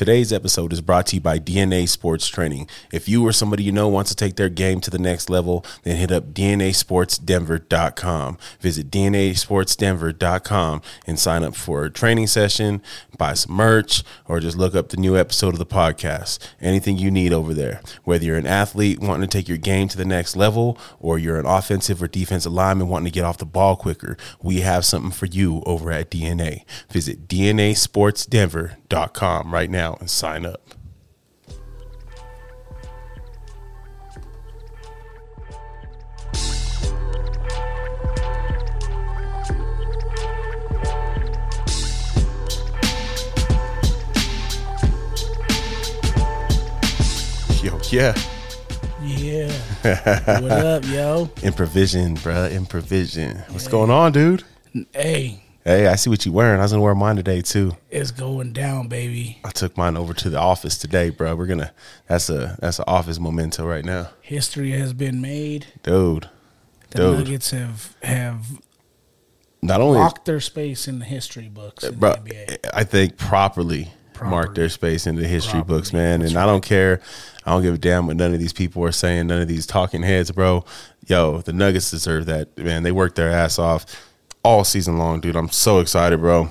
Today's episode is brought to you by DNA Sports Training. If you or somebody you know wants to take their game to the next level, then hit up DNASportsDenver.com. Visit DNASportsDenver.com and sign up for a training session, buy some merch, or just look up the new episode of the podcast. Anything you need over there. Whether you're an athlete wanting to take your game to the next level, or you're an offensive or defensive lineman wanting to get off the ball quicker, we have something for you over at DNA. Visit DNASportsDenver.com right now and sign up. Yo, yeah. Yeah. what up, yo? Improvision, bruh. Improvision. What's going on, dude? Hey, Hey, I see what you wearing. I was gonna wear mine today too. it's going down, baby. I took mine over to the office today, bro. We're gonna. That's a that's an office memento right now, History has been made. dude. The Dude. Nuggets have have Not only, locked their space in the history books in bro, the NBA. I think properly, mark Properly. their space in the history Properly. books, man. That's and I don't care. I don't give a damn what none of these people are saying. None of these talking heads, bro. Yo, the Nuggets deserve that, man. They worked their ass off all season long, dude. I'm so excited, bro.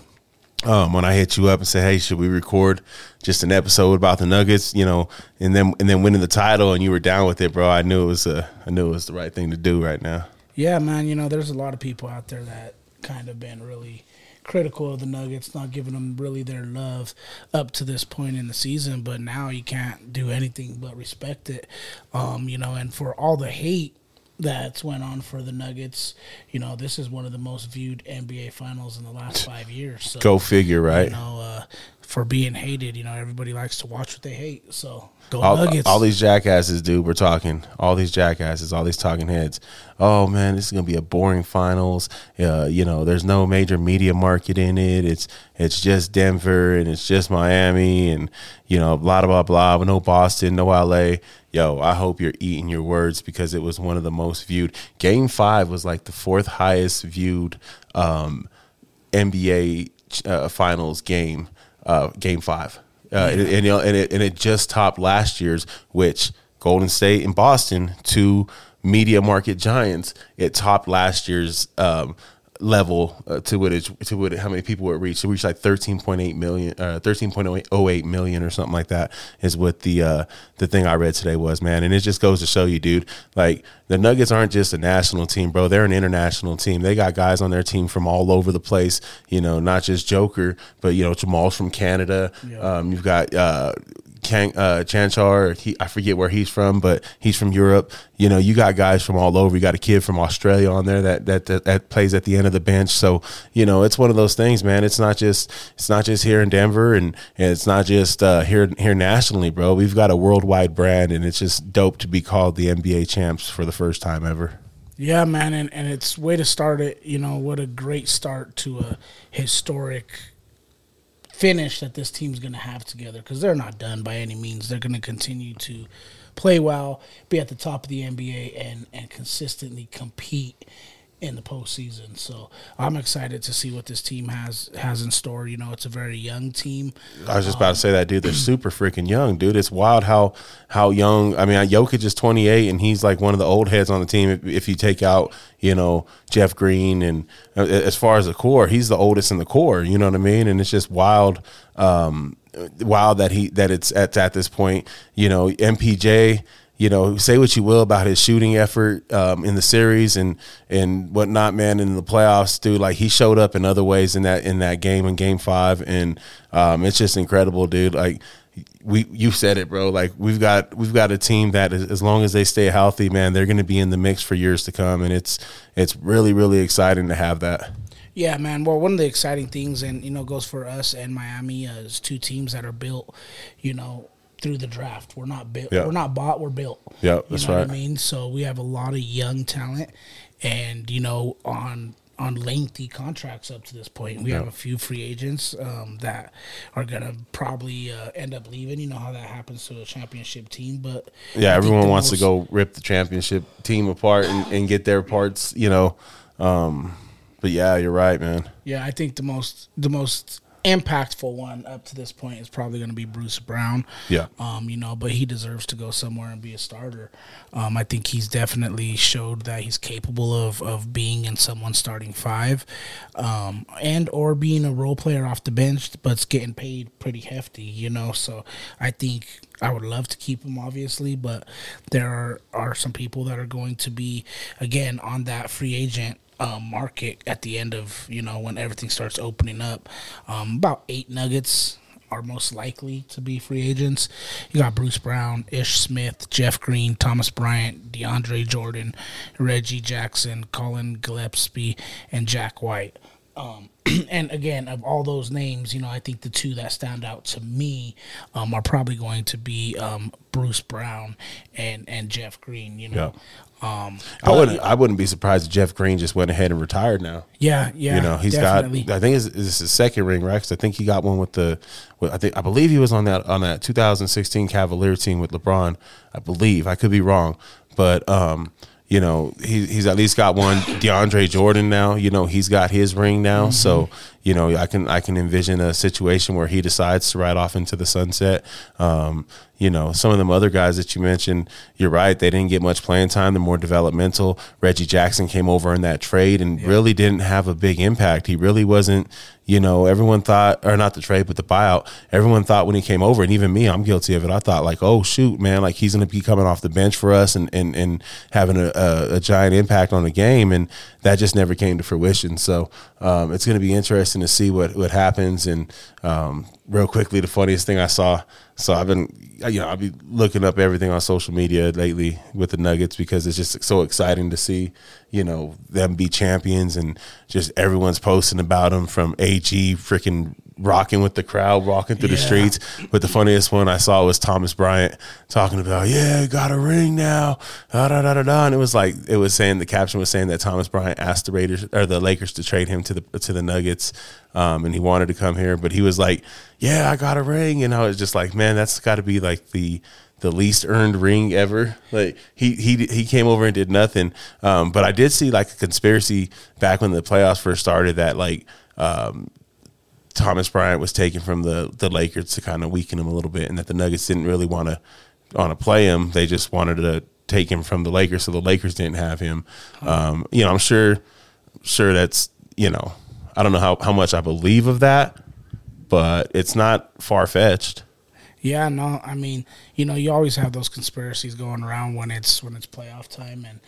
um, when I hit you up and said, "Hey, should we record just an episode about the Nuggets?" You know, and then and then winning the title, and you were down with it, bro. I knew it was uh, I knew it was the right thing to do right now. Yeah, man. You know, there's a lot of people out there that kind of been really critical of the Nuggets, not giving them really their love up to this point in the season. But now you can't do anything but respect it. Um, you know, and for all the hate that's went on for the Nuggets, you know, this is one of the most viewed NBA finals in the last five years. So Go figure, right? you know, uh, for being hated, you know, everybody likes to watch what they hate. So go all, Nuggets. all these jackasses, dude. We're talking all these jackasses, all these talking heads. Oh man, this is gonna be a boring finals. Uh, you know, there's no major media market in it. It's it's just Denver and it's just Miami and you know blah blah blah. blah. No Boston, no LA. Yo, I hope you're eating your words because it was one of the most viewed. Game five was like the fourth highest viewed um, NBA uh, finals game. Uh, game five. Uh, and, and, you know, and it and it just topped last year's, which Golden State and Boston, two media market giants, it topped last year's um, level uh, to what it to what it, how many people it reached. It reached like thirteen point eight million, uh, thirteen point oh eight million or something like that is what the uh, the thing I read today was, man. And it just goes to show you, dude, like the Nuggets aren't just a national team, bro. They're an international team. They got guys on their team from all over the place. You know, not just Joker, but you know Jamal's from Canada. Um, you've got uh, Kang, uh, Cancar, he, I forget where he's from, but he's from Europe. You know, you got guys from all over. You got a kid from Australia on there that, that that that plays at the end of the bench. So you know, it's one of those things, man. It's not just it's not just here in Denver, and, and it's not just uh, here here nationally, bro. We've got a worldwide brand, and it's just dope to be called the NBA champs for the first time ever. Yeah, man, and, and it's way to start it. You know, what a great start to a historic finish that this team's going to have together because they're not done by any means. They're going to continue to play well, be at the top of the NBA, and and consistently compete in the postseason. So I'm excited to see what this team has has in store. You know, it's a very young team. I was just about to say that, dude. They're super freaking young, dude. It's wild how how young. I mean, Jokic is 28, and he's like one of the old heads on the team. If, if you take out, you know, Jeff Green, and uh, as far as the core, he's the oldest in the core. You know what I mean? And it's just wild, um, wild that he that it's at at this point. You know, MPJ you know, say what you will about his shooting effort um, in the series and and whatnot, man. In the playoffs, dude, like he showed up in other ways in that in that game in Game Five, and um, it's just incredible, dude. Like we, you said it, bro. Like we've got we've got a team that is, as long as they stay healthy, man, they're going to be in the mix for years to come, and it's it's really really exciting to have that. Yeah, man. Well, one of the exciting things, and you know, goes for us and Miami as two teams that are built, you know, through the draft. We're not built. Yeah. We're not bought. We're built. Yeah, you that's know right. What I mean, so we have a lot of young talent, and you know, on on lengthy contracts up to this point. We have a few free agents um, that are gonna probably uh, end up leaving. You know how that happens to a championship team, but Yeah, everyone wants most- to go rip the championship team apart and, and get their parts, you know. Um, but yeah, you're right, man. Yeah, I think the most the most impactful one up to this point is probably going to be Bruce Brown. Yeah. Um, you know, but he deserves to go somewhere and be a starter. Um, I think he's definitely showed that he's capable of, of being in someone's starting five, um, and or being a role player off the bench, but's getting paid pretty hefty. You know, so I think I would love to keep him, obviously, but there are, are some people that are going to be again on that free agent um, market at the end of you know when everything starts opening up. Um, about eight Nuggets are most likely to be free agents. You got Bruce Brown, Ish Smith, Jeff Green, Thomas Bryant, DeAndre Jordan, Reggie Jackson, Collin Gillespie, and Jack White. Um, and again, of all those names, you know, I think the two that stand out to me um, are probably going to be um, Bruce Brown and and Jeff Green. You know, um, I wouldn't. I wouldn't be surprised if Jeff Green just went ahead and retired now. yeah, yeah, you know, he's definitely. got. I think it's, it's his second ring, right? Because I think he got one with the. With, I think I believe he was on that on that 2016 Cavalier team with LeBron. I believe I could be wrong, but um, you know, he, he's at least got one. DeAndre Jordan now, you know, he's got his ring now. So, you know, I can I can envision a situation where he decides to ride off into the sunset. Um, you know, some of them other guys that you mentioned, you're right. They didn't get much playing time. They're more developmental. Reggie Jackson came over in that trade and really didn't have a big impact. He really wasn't, you know, everyone thought, or not the trade, but the buyout. Everyone thought when he came over, and even me, I'm guilty of it. I thought like, oh shoot, man, like he's going to be coming off the bench for us and and and having a, a, a giant impact on the game, and that just never came to fruition. So um, it's going to be interesting to see what what happens. And um, real quickly, the funniest thing I saw. So I've been, you know, I've been looking up everything on social media lately with the Nuggets because it's just so exciting to see, you know, them be champions and just everyone's posting about them from AG freaking rocking with the crowd, walking through the streets. But the funniest one I saw was Thomas Bryant talking about, yeah, got a ring now, da da da da da. And it was like it was saying the caption was saying that Thomas Bryant asked the Raiders or the Lakers to trade him to the to the Nuggets, um, and he wanted to come here, but he was like, yeah, I got a ring, and I was just like, man, that's got to be like the the least earned ring ever. Like he he he came over and did nothing. Um, but I did see like a conspiracy back when the playoffs first started that like um, Thomas Bryant was taken from the the Lakers to kind of weaken him a little bit, and that the Nuggets didn't really want to want to play him. They just wanted to take him from the Lakers, so the Lakers didn't have him. Um, you know, I'm sure sure that's you know I don't know how how much I believe of that, but it's not far fetched. Yeah, no, I mean, you know, you always have those conspiracies going around when it's when it's playoff time and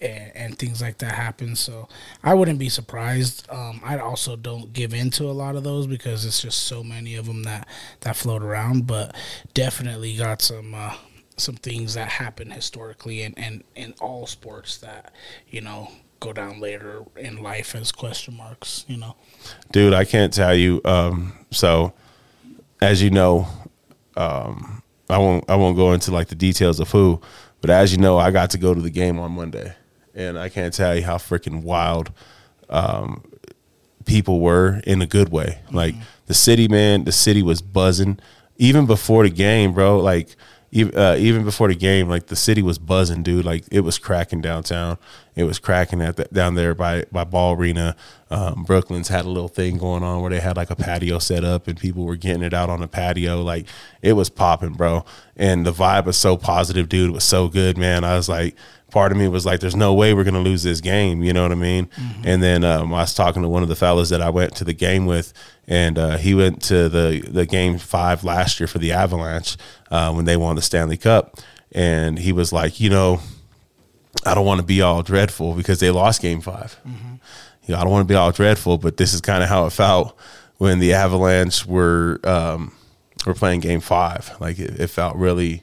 and, and things like that happen. So I wouldn't be surprised. Um, I also don't give into a lot of those because it's just so many of them that that float around. But definitely got some uh, some things that happen historically and and in all sports that you know go down later in life as question marks. You know. dude i can't tell you um so as you know um i won't i won't go into like the details of who but as you know i got to go to the game on monday and i can't tell you how freaking wild um people were in a good way like the city man the city was buzzing even before the game bro like even, uh, even before the game, like the city was buzzing, dude. Like it was cracking downtown. It was cracking at the, down there by by Ball Arena. Um, Brooklyn's had a little thing going on where they had like a patio set up and people were getting it out on the patio. Like it was popping, bro. And the vibe was so positive, dude. It was so good, man. I was like, part of me was like, "There's no way we're gonna lose this game." You know what I mean? And then um, I was talking to one of the fellas that I went to the game with, and uh, he went to the the game five last year for the Avalanche uh, when they won the Stanley Cup, and he was like, you know, I don't want to be all dreadful because they lost game 5 You know, I don't want to be all dreadful, but this is kind of how it felt when the Avalanche were um, were playing game five. Like it, it felt really,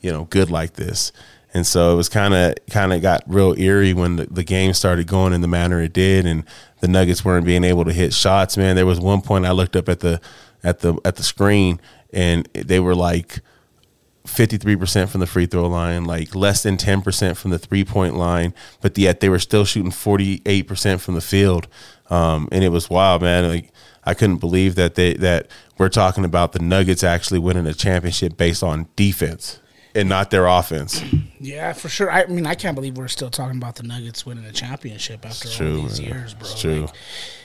you know, good like this. And so it was kind of kind of got real eerie when the, the game started going in the manner it did, and the Nuggets weren't being able to hit shots. Man, there was one point I looked up at the at the at the screen, and they were like 53% from the free throw line, like less than 10% from the three point line, but yet they were still shooting 48% from the field. Um, and it was wild, man. Like I couldn't believe that they, that we're talking about the Nuggets actually winning a championship based on defense and not their offense. Yeah, for sure. I mean, I can't believe we're still talking about the Nuggets winning a championship after true, all these man. years, bro. It's true. Like,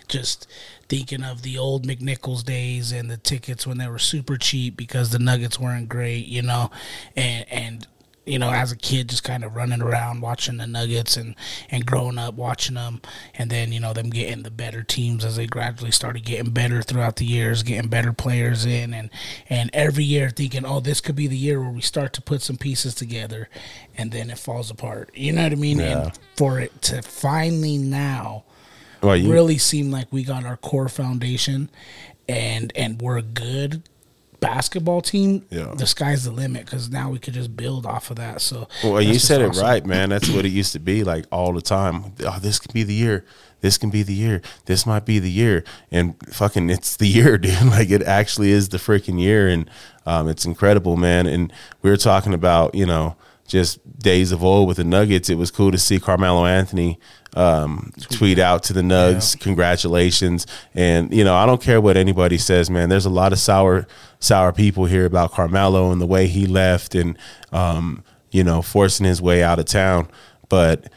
just thinking of the old McNichols days and the tickets when they were super cheap because the Nuggets weren't great, you know, and and you know, as a kid, just kind of running around watching the Nuggets and, and growing up watching them, and then you know them getting the better teams as they gradually started getting better throughout the years, getting better players in, and and every year thinking, oh, this could be the year where we start to put some pieces together, and then it falls apart. You know what I mean? Yeah. And for it to finally now Well, you, really seem like we got our core foundation, and and we're a good basketball team. Yeah. The sky's the limit because now we could just build off of that. So Well, you said awesome. it right, man. That's what it used to be like all the time. Oh, this can be the year. This can be the year. This might be the year. And fucking, it's the year, dude. Like it actually is the freaking year, and um, it's incredible, man. And we were talking about, you know, just days of old with the Nuggets. It was cool to see Carmelo Anthony um, tweet out to the Nugs, congratulations. And you know, I don't care what anybody says, man. There's a lot of sour, sour people here about Carmelo and the way he left, and um, you know, forcing his way out of town. But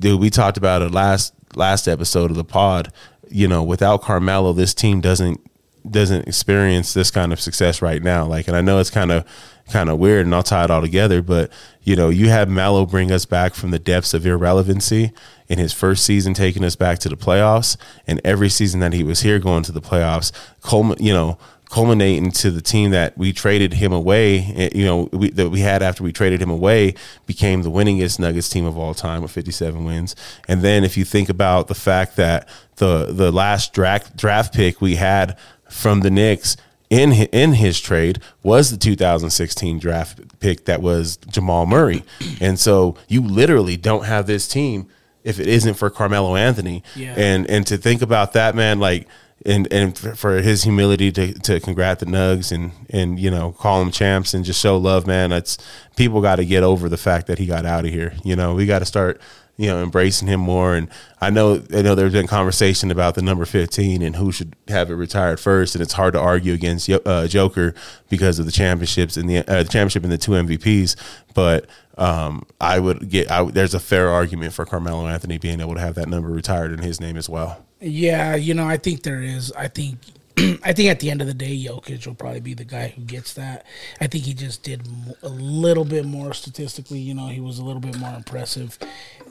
dude, we talked about it last last episode of the pod. You know, without Carmelo, this team doesn't doesn't experience this kind of success right now. Like, and I know it's kind of kind of weird, and I'll tie it all together. But you know, you had Melo bring us back from the depths of irrelevancy in his first season, taking us back to the playoffs, and every season that he was here, going to the playoffs. Culmin, you know, culminating to the team that we traded him away, eh, you know, we, that we had after we traded him away, became the winningest Nuggets team of all time with 57 wins. And then if you think about the fact that the the last draft draft pick we had from the Knicks in hi- in his trade was the 2016 draft pick that was Jamal Murray, and so you literally don't have this team if it isn't for Carmelo Anthony. Yeah. And and to think about that, man, like and and for- his humility to to congrat the Nugs and and you know call them champs and just show love, man. That's people got to get over the fact that he got out of here. You know, we got to start you know embracing him more. And I know I know there's been conversation about the number 15 and who should have it retired first, and it's hard to argue against uh, Joker because of the championships and the uh, the championship and the two MVPs, but. Um, I would get. I, there's a fair argument for Carmelo Anthony being able to have that number retired in his name as well. Yeah, you know, I think there is. I think, I think at the end of the day, Jokic will probably be the guy who gets that. I think he just did a little bit more statistically. You know, he was a little bit more impressive,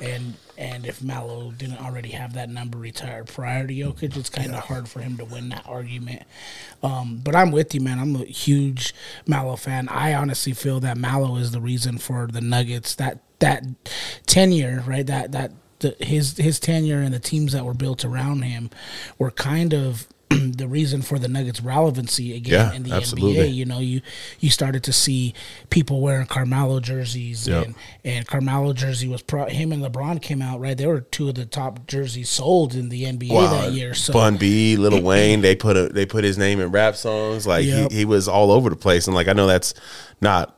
and and if Melo didn't already have that number retired prior to Jokic, it's kind of hard for him to win that argument. Um, but I'm with you, man. I'm a huge Melo fan. I honestly feel that Melo is the reason for the Nuggets that that tenure, right? That that the, his his tenure and the teams that were built around him were kind of the reason for the Nuggets' relevancy again Yeah, in the absolutely. NBA. You know, you you started to see people wearing Carmelo jerseys, Yep. and and Carmelo jersey was pro, him and LeBron came out right. They were two of the top jerseys sold in the NBA that year. So Bun B, Lil Wayne, they put a they put his name in rap songs. Like Yep. he, he was all over the place, and like I know that's not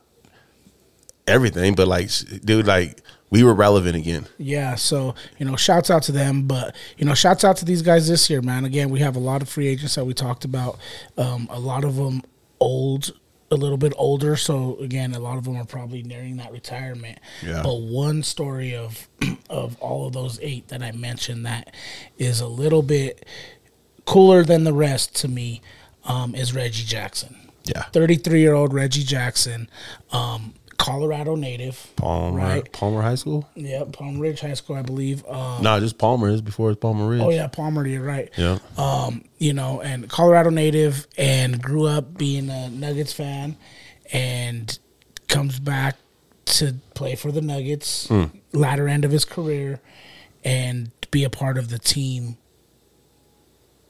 everything, but like dude, like we were relevant again. Yeah, so you know, shouts out to them, but you know, shouts out to these guys this year, man. Again, we have a lot of free agents that we talked about. Um, a lot of them old, a little bit older. So again, a lot of them are probably nearing that retirement. Yeah. But one story of of all of those eight that I mentioned that is a little bit cooler than the rest to me um, is Reggie Jackson. Yeah, 33 year old Reggie Jackson, um, Colorado native. Palmer Right. Palmer High School. Yep, Palmer Ridge High School, I believe. Um, No, just Palmer is before it's Palmer Ridge. Oh yeah, Palmer, you're right. yeah. Um, you know, and Colorado native, and grew up being a Nuggets fan, and comes back to play for the Nuggets, Hmm. latter end of his career, and be a part of the team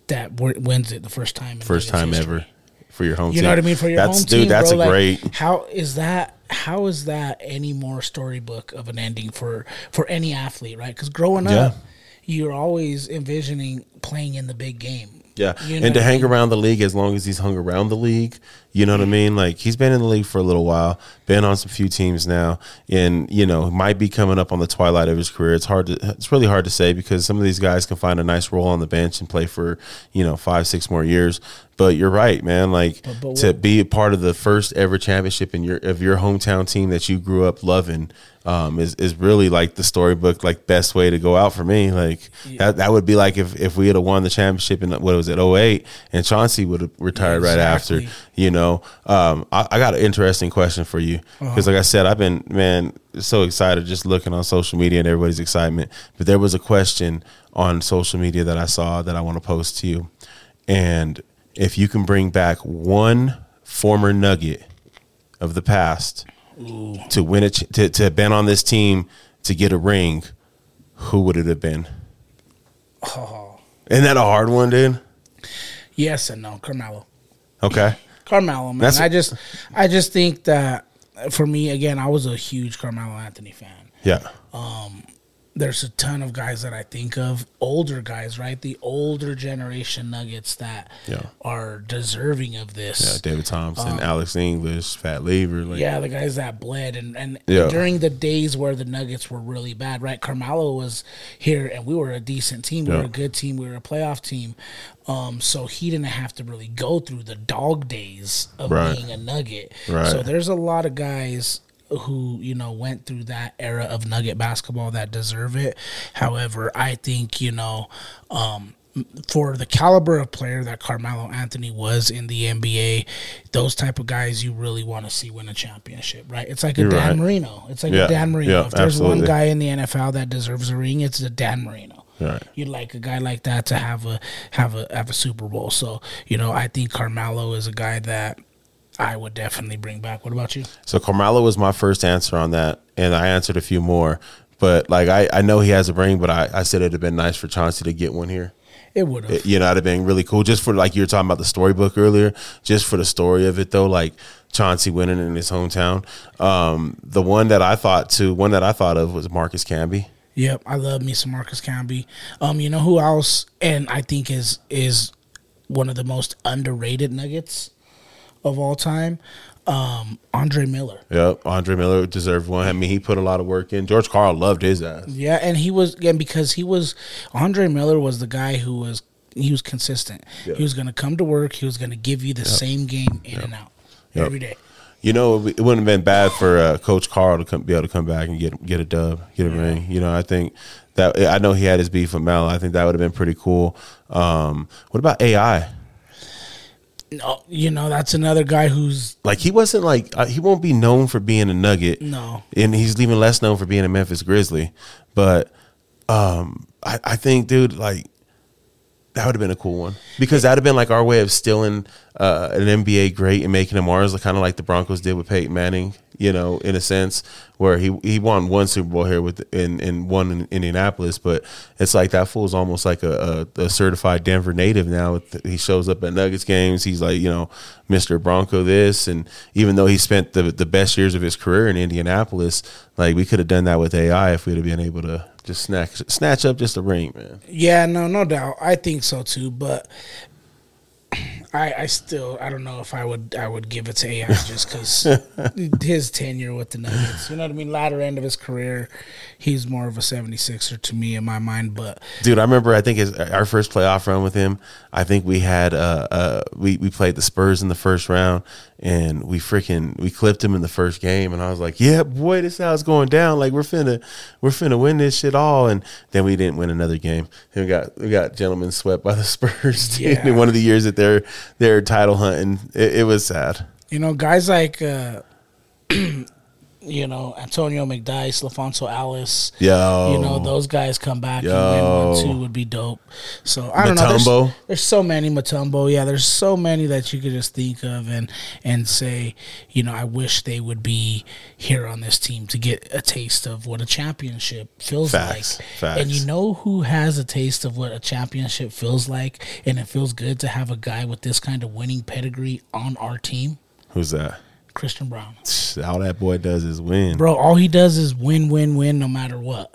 that w- wins it the first time. In First Nuggets time history. ever for your home. You team. know what I mean? For your that's home dude. team, that's bro, a like, great. How is that? How is that any more storybook of an ending for for any athlete, right? Because growing Yeah. up, you're always envisioning playing in the big game. Yeah, You know and to hang mean? around the league as long as he's hung around the league, You know what I mean? Like he's been in the league for a little while, been on some few teams now, and you know might be coming up on the twilight of his career. It's hard to, it's really hard to say because some of these guys can find a nice role on the bench and play for you know five, six more years. But you're right, man. Like But- but to be a part of the first ever championship in your of your hometown team that you grew up loving um, is is really like the storybook like best way to go out for me. Like that that would be like if if we had won the championship in what was it 08 and Chauncey would have retired right after. You know, um, I, I got an interesting question for you because, like I said, I've been man so excited just looking on social media and everybody's excitement. But there was a question on social media that I saw that I want to post to you, and if you can bring back one former Nugget of the past to win a ch- to to have been on this team to get a ring, who would it have been? Oh, Isn't that a hard one, dude? yes and no, Carmelo. Okay. Carmelo, man. That's- I just, I just think that for me, again, I was a huge Carmelo Anthony fan. Yeah. Um, There's a ton of guys that I think of, older guys, right? The older generation Nuggets that Yeah. are deserving of this. Yeah. David Thompson, Alex English, Fat Lever. Like, Yeah, the guys that bled and, and Yeah. during the days where the Nuggets were really bad, right? Carmelo was here and we were a decent team. We Yeah. were a good team. We were a playoff team. Um, so he didn't have to really go through the dog days of Right. being a Nugget. Right. So there's a lot of guys who, you know, went through that era of Nugget basketball that deserve it. However, I think, you know, um, for the caliber of player that Carmelo Anthony was in the NBA, those type of guys you really want to see win a championship, right? It's like a You're Dan right. Marino. It's like Yeah, a Dan Marino. yeah, if there's one guy in the NFL that deserves a ring, it's a Dan Marino. Right. You'd like a guy like that to have a have a have a Super Bowl. So you know, I think Carmelo is a guy that I would definitely bring back. What about you? So Carmelo was my first answer on that, and I answered a few more. But like I, I know he has a ring, but I, I said it'd have been nice for Chauncey to get one here. It would have. You know, it'd have been really cool just for like you were talking about the storybook earlier, just for the story of it though, like Chauncey winning in his hometown. Um, the one that I thought to one that I thought of was Marcus Camby. Yep, I love me some Marcus Camby. Um, you know who else? And I think is is one of the most underrated Nuggets of all time. Um, Andre Miller. Yep, Andre Miller deserved one. I mean, he put a lot of work in. George Karl loved his ass. Yeah, and he was again because he was Andre Miller was the guy who was he was consistent. Yeah. He was going to come to work. He was going to give you the same game in and out Yep. every day. You know, it wouldn't have been bad for uh, Coach Karl to come, be able to come back and get get a dub, get a ring. You know, I think that I know he had his beef with Mel. I think that would have been pretty cool. Um, what about AI? No, you know that's another guy who's Like he wasn't like uh, he won't be known for being a Nugget. no. and he's even less known for being a Memphis Grizzly. But um, I, I think, dude, like that would have been a cool one because that'd have been like our way of stealing uh, an NBA great and making him ours, kind of like the Broncos did with Peyton Manning. You know, in a sense, where he he won one Super Bowl here with in in one in Indianapolis, but it's like that fool's almost like a, a, a certified Denver native now. He shows up at Nuggets games. He's like you know Mister Bronco this, and even though he spent the the best years of his career in Indianapolis, like we could have done that with AI if we'd have been able to just snatch snatch up just a ring, man. Yeah, no, no doubt. I think so too, but I, I still, I don't know if I would, I would give it to AI just because his tenure with the Nuggets. You know what I mean? Latter end of his career, he's more of a 76er to me in my mind. But Dude, I remember. I think his, our first playoff run with him. I think we had uh, uh we we played the Spurs in the first round, and we freaking we clipped him in the first game, and I was like, yeah, boy, this is how it's going down. Like we're finna we're finna win this shit all, and then we didn't win another game. And we got we got gentlemen swept by the Spurs. Yeah. in one of the years that they're they're title hunting, it, it was sad. you know, guys like, uh, you know, Antonio McDyess, LaPhonso Ellis. Yo, You know, those guys come back Yo. and win one two would be dope. So I don't know. There's, there's so many Mutombo. Yeah, there's so many that you could just think of and and say, you know, I wish they would be here on this team to get a taste of what a championship feels Facts. like. Facts. And you know who has a taste of what a championship feels like, and it feels good to have a guy with this kind of winning pedigree on our team. who's that? Christian Braun. All that boy does is win. Bro, all he does is win, win, win no matter what.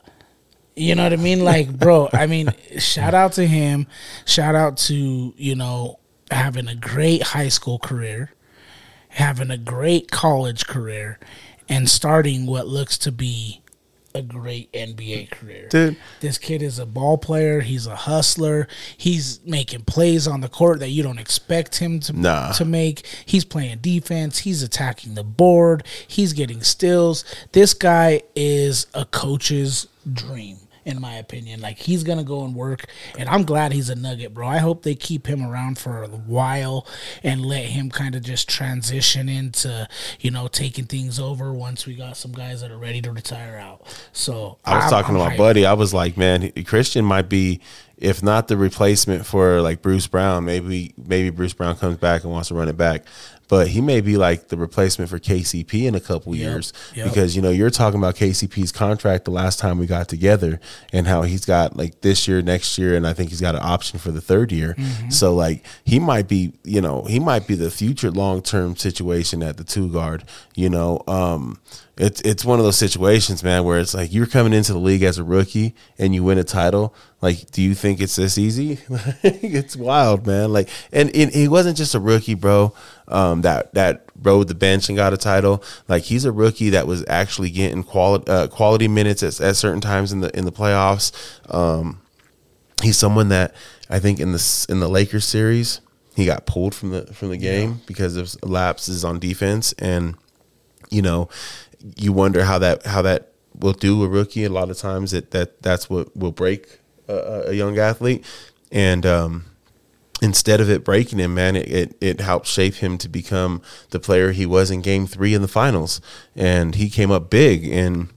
You know what I mean? Like, bro, I mean, shout out to him. Shout out to, you know, having a great high school career. having a great college career and starting what looks to be a great NBA career. Dude. This kid is a ball player. He's a hustler. He's making plays on the court that you don't expect him to, Nah. to make. He's playing defense. He's attacking the board. He's getting steals. This guy is a coach's dream. In my opinion, like he's gonna go and work, and I'm glad he's a Nugget, bro. I hope they keep him around for a while and let him kind of just transition into, you know, taking things over once we got some guys that are ready to retire out. So I was I'm- talking I'm to my buddy. I was like, man, Christian might be, if not the replacement for like Bruce Brown. Maybe maybe Bruce Brown comes back and wants to run it back, but he may be like the replacement for KCP in a couple Yep, years yep. because you know you're talking about KCP's contract the last time we got together and how he's got like this year, next year, and I think he's got an option for the third year. Mm-hmm. So like he might be, you know, he might be the future long term situation at the two guard. You know, um, it's it's one of those situations, man, where it's like you're coming into the league as a rookie and you win a title. Like, do you think it's this easy? it's wild, man. Like, and, he wasn't just a rookie, bro. Um, that that rode the bench and got a title. Like, he's a rookie that was actually getting quality uh, quality minutes at, at certain times in the in the playoffs. Um, he's someone that I think in the in the Lakers series he got pulled from the from the game because of lapses on defense and you know you wonder how that how that will do a rookie a lot of times that that that's what will break a, a young athlete and um instead of it breaking him man it, it it helped shape him to become the player he was in game 3 in the finals and he came up big and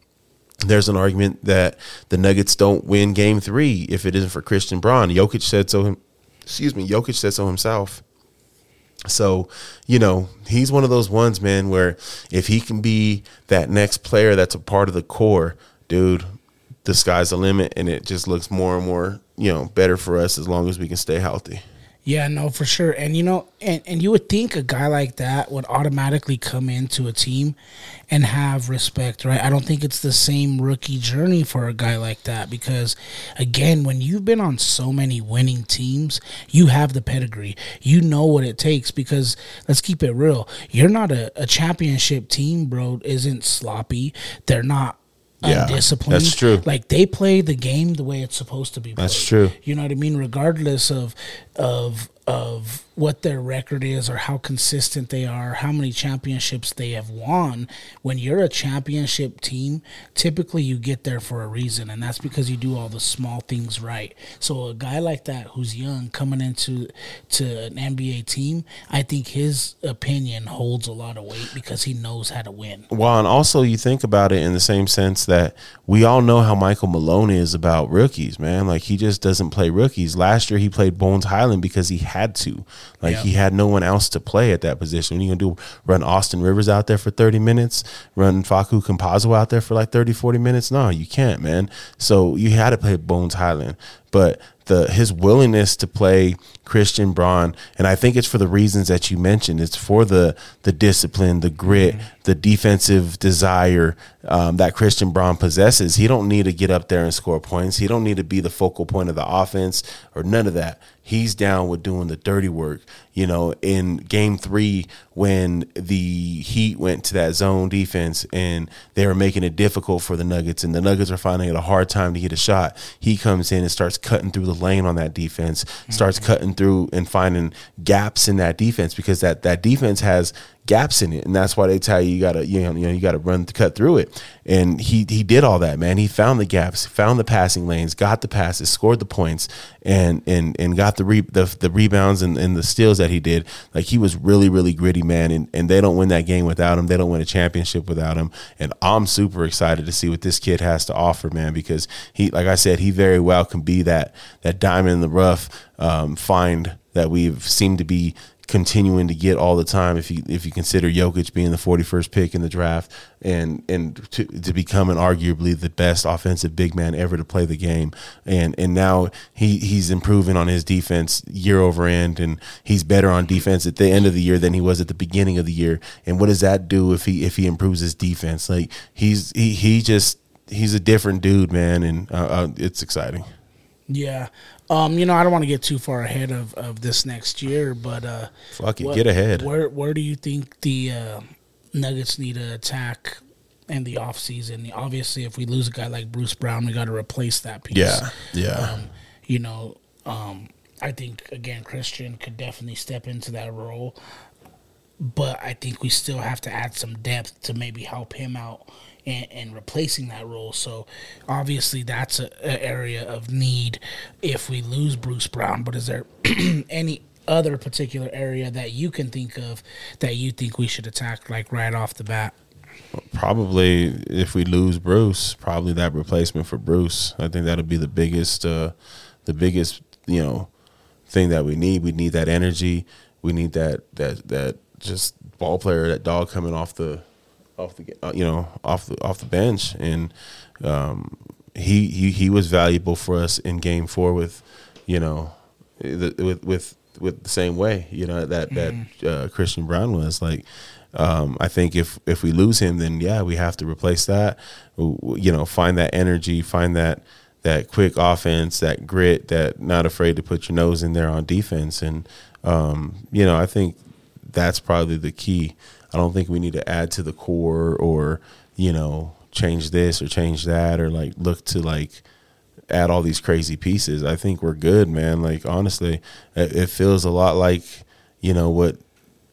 there's an argument that the Nuggets don't win game three if it isn't for Christian Braun. Jokic said so. Excuse me. Jokic said so himself. So, you know, he's one of those ones, man, where if he can be that next player that's a part of the core, dude, the sky's the limit and it just looks more and more, you know, better for us as long as we can stay healthy. Yeah, no, for sure. And you know, and, and you would think a guy like that would automatically come into a team and have respect, right? I don't think it's the same rookie journey for a guy like that because again, when you've been on so many winning teams, you have the pedigree. You know what it takes because let's keep it real. You're not a, a championship team, bro, isn't sloppy. They're not Yeah, undisciplined. that's true. Like they play the game the way it's supposed to be. Played. That's true. You know what I mean? Regardless of of of what their record is or how consistent they are, how many championships they have won, when you're a championship team, typically you get there for a reason, and that's because you do all the small things right. So a guy like that who's young coming into to an NBA team, I think his opinion holds a lot of weight because he knows how to win. Well, and also you think about it in the same sense that we all know how Michael Malone is about rookies, man. Like he just doesn't play rookies. Last year he played Bones Hyland because he had to. Like Yeah. he had no one else to play at that position. What are you gonna do? Run Austin Rivers out there for 30 minutes? Run Facu Campazzo out there for like 30, 40 minutes? No, you can't, man. So you had to play Bones Hyland. But the his willingness to play Christian Braun, and I think it's for the reasons that you mentioned. It's for the the discipline, the grit, the defensive desire um, that Christian Braun possesses. He don't need to get up there and score points. He don't need to be the focal point of the offense or none of that. He's down with doing the dirty work. You know, in Game Three when the Heat went to that zone defense and they were making it difficult for the Nuggets, and the Nuggets are finding it a hard time to get a shot. He comes in and starts cutting through the lane on that defense, starts mm-hmm. cutting through and finding gaps in that defense because that that defense has gaps in it, and that's why they tell you you gotta you know you know you gotta run to cut through it. And he he did all that, man. He found the gaps, found the passing lanes, got the passes, scored the points, and and and got the re, the, the rebounds and, and the steals that he did. Like he was really really gritty, man. And and they don't win that game without him. They don't win a championship without him. And I'm super excited to see what this kid has to offer, man. Because he, like I said, he very well can be that that diamond in the rough um, find that we've seemed to be continuing to get all the time if you if you consider Jokic being the 41st pick in the draft and and to, to become an arguably the best offensive big man ever to play the game. And and now he he's improving on his defense year over end and he's better on defense at the end of the year than he was at the beginning of the year. And what does that do if he if he improves his defense? Like he's he he just he's a different dude man. And uh, uh, it's exciting Yeah. Um, you know, I don't want to get too far ahead of, of this next year, but uh Fuck it, what- get ahead. Where where do you think the uh, Nuggets need to attack in the offseason? Obviously, if we lose a guy like Bruce Brown, we got to replace that piece. Yeah, yeah. Um, you know, um, I think again Christian could definitely step into that role, but I think we still have to add some depth to maybe help him out and, and replacing that role. So obviously that's a, a area of need if we lose Bruce Brown. But is there any other particular area that you can think of that you think we should attack like right off the bat? probably if we lose Bruce, probably that replacement for Bruce. I think that'll be the biggest, uh, the biggest, you know, thing that we need. We need that energy. We need that that that just ball player, that dog coming off the, off the, uh, you know, off the off the bench, and um, he he he was valuable for us in Game Four with, you know, the, with with with the same way, you know that that uh, Christian Braun was like. Um, I think if if we lose him, then yeah, we have to replace that. You know, find that energy, find that that quick offense, that grit, that not afraid to put your nose in there on defense, and um, you know, I think that's probably the key. I don't think we need to add to the core or you know change this or change that or like look to like add all these crazy pieces. I think we're good, man. Like honestly, it, it feels a lot like you know what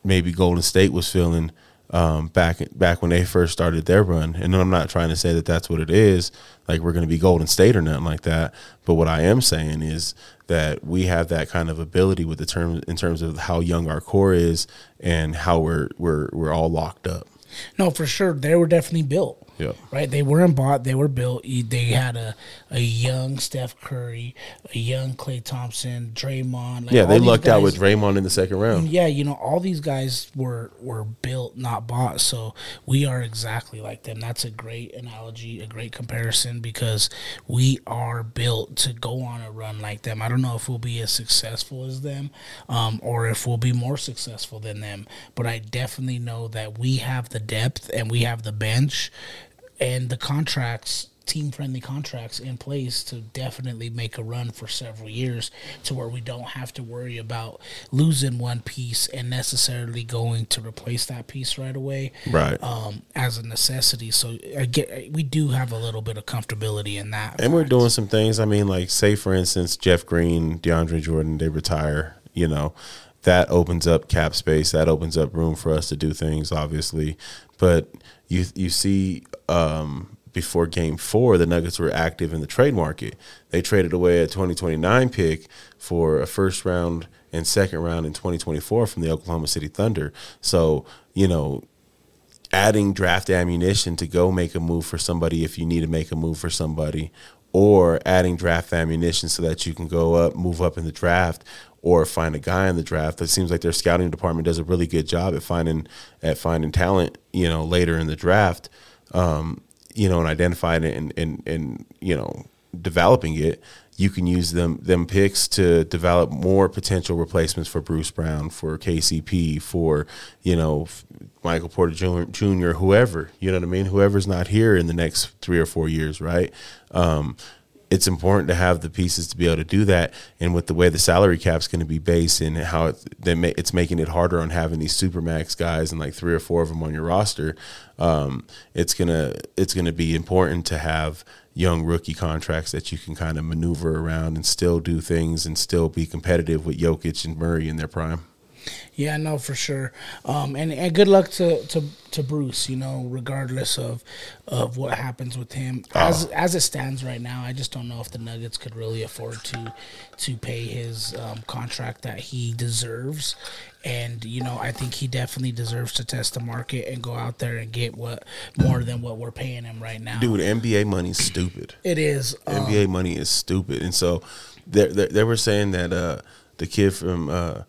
maybe Golden State was feeling um, back back when they first started their run. And I'm not trying to say that that's what it is. Like we're going to be Golden State or nothing like that. But what I am saying is that we have that kind of ability with the term in terms of how young our core is and how we're we're we're all locked up. No, for sure. They were definitely built. Yeah. Right? They weren't bought, they were built. They had a, a young Steph Curry, a young Klay Thompson, Draymond. Like Yeah, they lucked out with Draymond in the second round. Yeah, you know, all these guys were were built, not bought. So we are exactly like them. That's a great analogy, a great comparison because we are built to go on a run like them. I don't know if we'll be as successful as them, um, or if we'll be more successful than them. But I definitely know that we have the depth and we have the bench and the contracts team friendly contracts in place to definitely make a run for several years to where we don't have to worry about losing one piece and necessarily going to replace that piece right away Right. um, as a necessity so I get we do have a little bit of comfortability in that And we're doing some things. I mean, like say for instance, Jeff Green, DeAndre Jordan, they retire. You know, that opens up cap space. That opens up room for us to do things. Obviously, but you you see. Um, before game four, the Nuggets were active in the trade market. They traded away a 2029 pick for a first round and second round in 2024 from the Oklahoma City Thunder. So, you know, adding draft ammunition to go make a move for somebody if you need to make a move for somebody, or adding draft ammunition so that you can go up, move up in the draft, or find a guy in the draft. It seems like their scouting department does a really good job at finding at finding talent, you know, later in the draft, um, you know, and identifying it and and and you know developing it. You can use them them picks to develop more potential replacements for Bruce Brown, for KCP, for you know Michael Porter Jr., whoever you know what I mean. Whoever's not here in the next three or four years, right? Um, it's important to have the pieces to be able to do that. And with the way the salary cap's going to be based and how it's, it's making it harder on having these supermax guys and like three or four of them on your roster, um, it's gonna it's gonna be important to have young rookie contracts that you can kind of maneuver around and still do things and still be competitive with Jokic and Murray in their prime. Yeah, no, for sure. Um, and, and good luck to, to, to Bruce. You know, regardless of of what happens with him, as as it stands right now, I just don't know if the Nuggets could really afford to to pay his um, contract that he deserves. And you know, I think he definitely deserves to test the market and go out there and get what more than what we're paying him right now. Dude, NBA money's stupid. it is. Um, NBA money is stupid, and so they they, they were saying that uh, the kid from uh,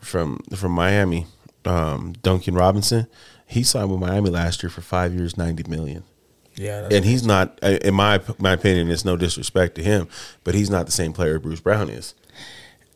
from from Miami, um, Duncan Robinson, he signed with Miami last year for five years, ninety million. yeah, And he's not, in my my opinion, it's no disrespect to him, but he's not the same player Bruce Brown is.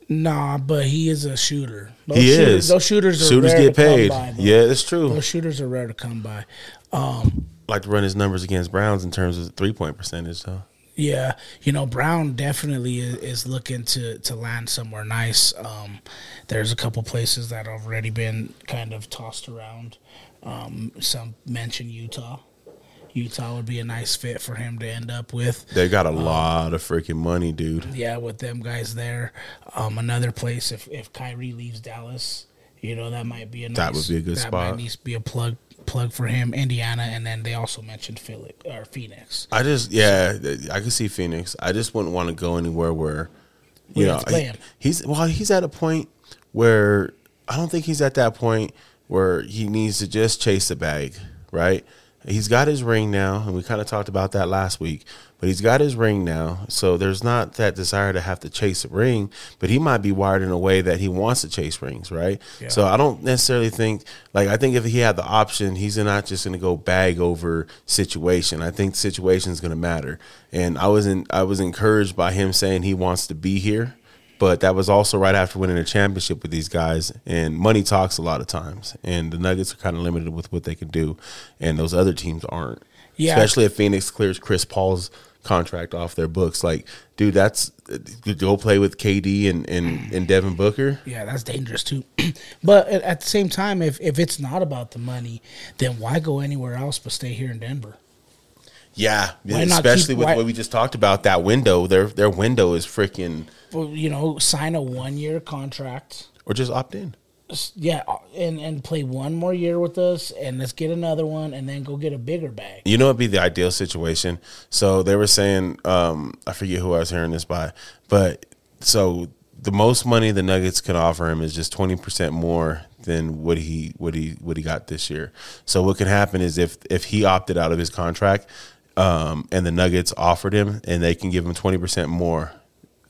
nah, but he is a shooter. Those he shooters, is. Those shooters are shooters rare get to come paid. by, yeah, that's true. Those shooters are rare to come by. Um, like to run his numbers against Browns in terms of three point percentage, though. Yeah, you know Brown definitely is, is looking to to land somewhere nice. Um, there's a couple places that have already been kind of tossed around. Um, some mention Utah. Utah would be a nice fit for him to end up with. They got a lot of freaking money, dude. Yeah, with them guys there. Um, another place if if Kyrie leaves Dallas, you know that might be a nice, That would be a good that spot. Might be a plug plug for him. Indiana, and then they also mentioned Philly or Phoenix. I just yeah, I can see Phoenix. I just wouldn't want to go anywhere where you We know have to play he- him. he's well, he's at a point where I don't think he's at that point where he needs to just chase the bag, right? He's got his ring now, and we kind of talked about that last week. But he's got his ring now, so there's not that desire to have to chase a ring. But he might be wired in a way that he wants to chase rings, right? Yeah. So I don't necessarily think like I think if he had the option, he's not just going to go bag over situation. I think situation is going to matter. And I was in, I was encouraged by him saying he wants to be here, but that was also right after winning a championship with these guys. And money talks a lot of times, and the Nuggets are kind of limited with what they can do, and those other teams aren't. Yeah. Especially if Phoenix clears Chris Paul's contract off their books. Like, dude, that's go play with KD and and, and Devin Booker. Yeah, that's dangerous too. but at, the same time, if if it's not about the money, then why go anywhere else but stay here in Denver? Yeah, Why especially keep- with why- what we just talked about. That window, their their window is freaking, Well, you know, sign a one year contract. or just opt in. Yeah, uh, and and play one more year with us, and let's get another one, and then go get a bigger bag. You know, it'd be the ideal situation. So they were saying, um, I forget who I was hearing this by, but so the most money the Nuggets can offer him is just twenty percent more than what he what he what he got this year. So what can happen is if if he opted out of his contract, um, and the Nuggets offered him, and they can give him twenty percent more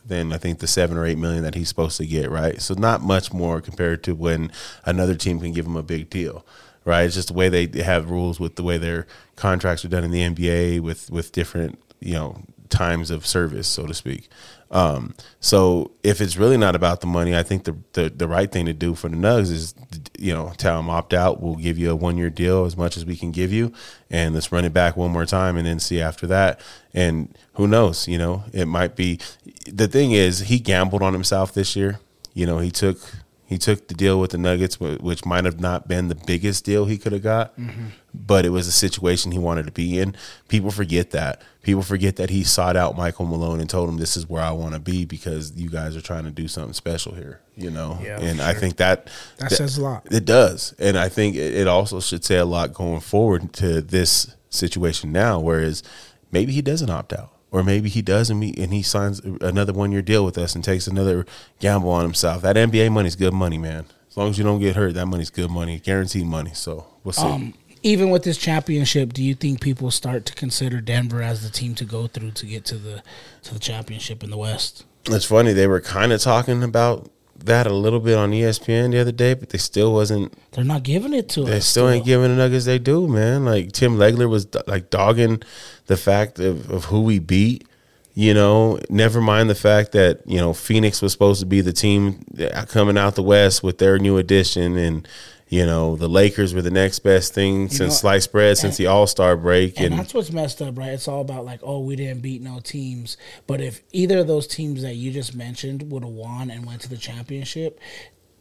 than I think the seven or eight million that he's supposed to get, right? So not much more compared to when another team can give him a big deal, right? It's just the way they have rules with the way their contracts are done in the NBA with with different you know times of service, so to speak. Um, so if it's really not about the money, I think the, the the right thing to do for the Nugs is you know tell them opt out. We'll give you a one year deal as much as we can give you, and let's run it back one more time and then see after that. And who knows? You know, it might be. The thing is, he gambled on himself this year. You know, he took he took the deal with the Nuggets, which might have not been the biggest deal he could have got, mm-hmm. but it was a situation he wanted to be in. People forget that. People forget that he sought out Michael Malone and told him, "This is where I want to be because you guys are trying to do something special here." You know, Yeah, and for I think that That says a lot. it does, and I think it also should say a lot going forward to this situation now. Whereas maybe he doesn't opt out, or maybe he does, and, we, and he signs another one year deal with us and takes another gamble on himself. That NBA money's good money, man. As long as you don't get hurt, that money's good money, guaranteed money. So we'll see. Um, even with this championship, do you think people start to consider Denver as the team to go through to get to the to the championship in the West? it's funny they were kind of talking about that a little bit on ESPN the other day, but they still wasn't They're not giving it to They us. They still ain't giving the Nuggets they do, man. Like Tim Legler was like dogging the fact of, of who we beat. You know, never mind the fact that you know Phoenix was supposed to be the team coming out the West with their new addition, and you know the Lakers were the next best thing since know, sliced bread since the All Star break, And and, that's what's messed up, right? It's all about like, oh, we didn't beat no teams. But if either of those teams that you just mentioned would have won and went to the championship,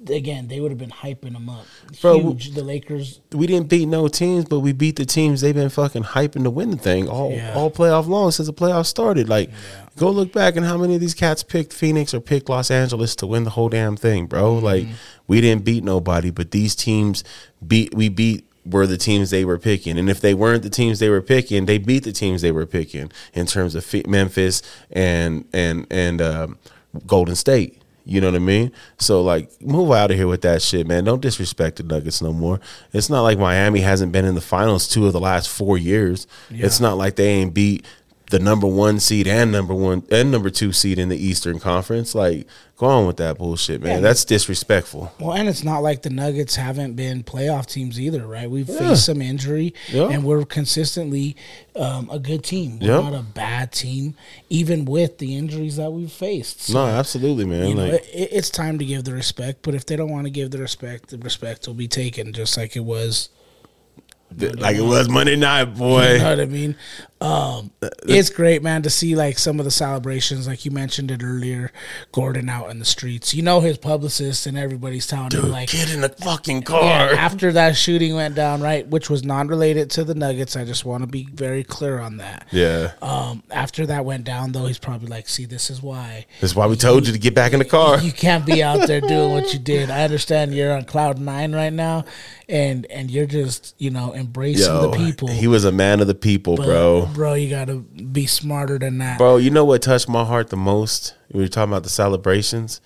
again, they would have been hyping them up. Bro, Huge. The Lakers. we didn't beat no teams, but we beat the teams they've been fucking hyping to win the thing all Yeah. all playoff long since the playoffs started. Like, go look back and how many of these cats picked Phoenix or picked Los Angeles to win the whole damn thing, bro. Like, we didn't beat nobody, but these teams beat. We beat were the teams they were picking, and if they weren't the teams they were picking, they beat the teams they were picking in terms of Memphis and and and um, Golden State. You know what I mean? So like, move out of here with that shit, man. Don't disrespect the Nuggets no more. It's not like Miami hasn't been in the finals two of the last four years. It's not like they ain't beat the number one seed and number one and number two seed in the Eastern Conference. Like, go on with that bullshit, man. Yeah. That's disrespectful. Well, and it's not like the Nuggets haven't been playoff teams either, right? We've Yeah. faced some injury, Yeah. and we're consistently um, a good team. We're not a bad team, even with the injuries that we've faced. So, No, absolutely, man. you know, it, it's time to give the respect. But if they don't want to give the respect, the respect will be taken, just like it was. like it was Monday night, boy. You know what I mean? Um, it's great, man, to see like some of the celebrations, like you mentioned it earlier. Gordon out in the streets, you know, his publicist and everybody's telling him like, Get in the fucking yeah, car. after that shooting went down, right, which was non-related to the Nuggets. I just want to be very clear on that. Yeah. Um, after that went down, though, he's probably like, "See, this is why This is why we told you to get back in the car. you can't be out there doing what you did." I understand you're on cloud nine right now, and and you're just you know embracing Yo, the people. he was a man of the people, bro. Bro, you gotta be smarter than that. Bro, you know what touched my heart the most? We were talking about the celebrations.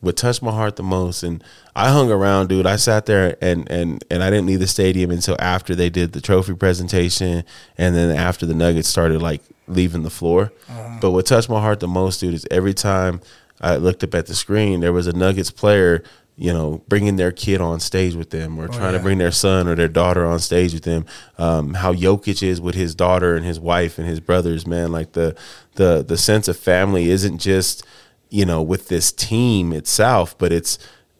What touched my heart the most, and I hung around, dude. I sat there and and and I didn't leave the stadium until after they did the trophy presentation, and then after the Nuggets started like leaving the floor. Uh-huh. But what touched my heart the most, dude, is every time I looked up at the screen, there was a Nuggets player, you know, bringing their kid on stage with them, or trying to bring their son or their daughter on stage with them. Um, how Jokic is with his daughter and his wife and his brothers, man. Like the the the sense of family isn't just you know with this team itself, but it's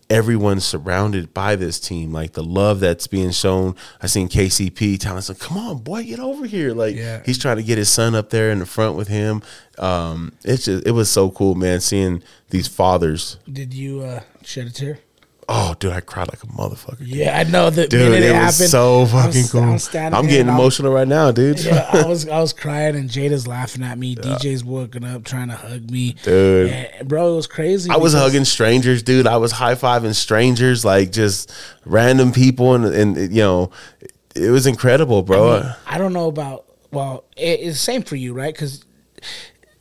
everyone surrounded by this team. Like the love that's being shown. I seen KCP telling us, "Come on, boy, get over here!" Like Yeah. he's trying to get his son up there in the front with him. Um, it's just it was so cool, man. Seeing these fathers. Did you uh, shed a tear? Oh, dude, I cried like a motherfucker. Yeah, I know that. Dude, minute it, it, was happened, so I fucking I cool. was standing I'm getting I was- emotional right now, dude. yeah, I was I was crying and Jada's laughing at me. DJ's walking up trying to hug me. Dude. And, bro, it was crazy. I was hugging strangers, dude. I was high fiving strangers, like just random people, and and you know, it was incredible, bro. I don't know about. Well, it, it's the same for you, right? Because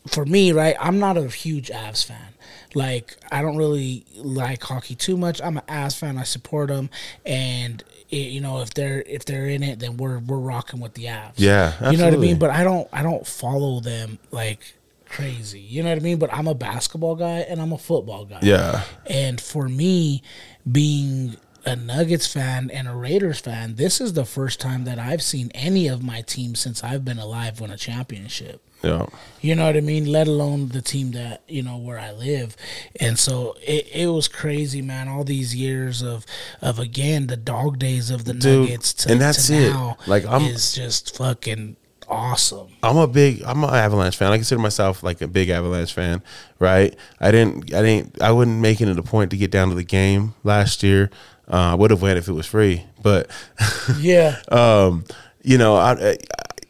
for me, right, I'm not a huge Avs fan. Like, I don't really like hockey too much. I'm an Avs fan. I support them, and it, you know, if they're if they're in it, then we're we're rocking with the Avs. Yeah, you know what I mean. But I don't I don't follow them like crazy. You know what I mean. But I'm a basketball guy and I'm a football guy. yeah, And for me, being a Nuggets fan and a Raiders fan, this is the first time that I've seen any of my teams since I've been alive win a championship. yeah, You know what I mean? Let alone the team that, you know, where I live. And so it, it was crazy, man. All these years of of again the dog days of the Dude, Nuggets to, and that's to it. now Like, I'm- is just fucking awesome. I'm a big I'm an Avalanche fan. I consider myself like a big Avalanche fan, right? I didn't I didn't I wouldn't make it a point to get down to the game last year. Uh, I would have went if it was free, but Yeah. um, you know, I, I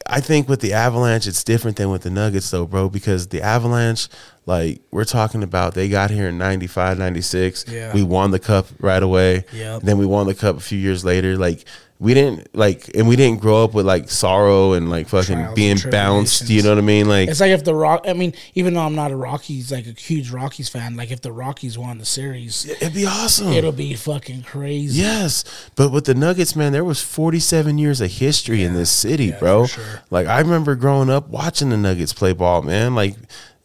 I think with the Avalanche, it's different than with the Nuggets, though, bro, because the Avalanche, like we're talking about, they got here in 95, 96. Yeah. We won the cup right away. Yep. Then we won the cup a few years later. Like we didn't like, and we didn't grow up with like sorrow and like fucking Trials being bounced. You know what I mean? Like It's like if the Rock. I mean, even though I'm not a Rockies, like a huge Rockies fan, like if the Rockies won the series, it'd be awesome. it'll be fucking crazy. Yes, but with the Nuggets, man, there was 47 years of history in this city, bro. sure. Like I remember growing up watching the Nuggets play ball, man. Like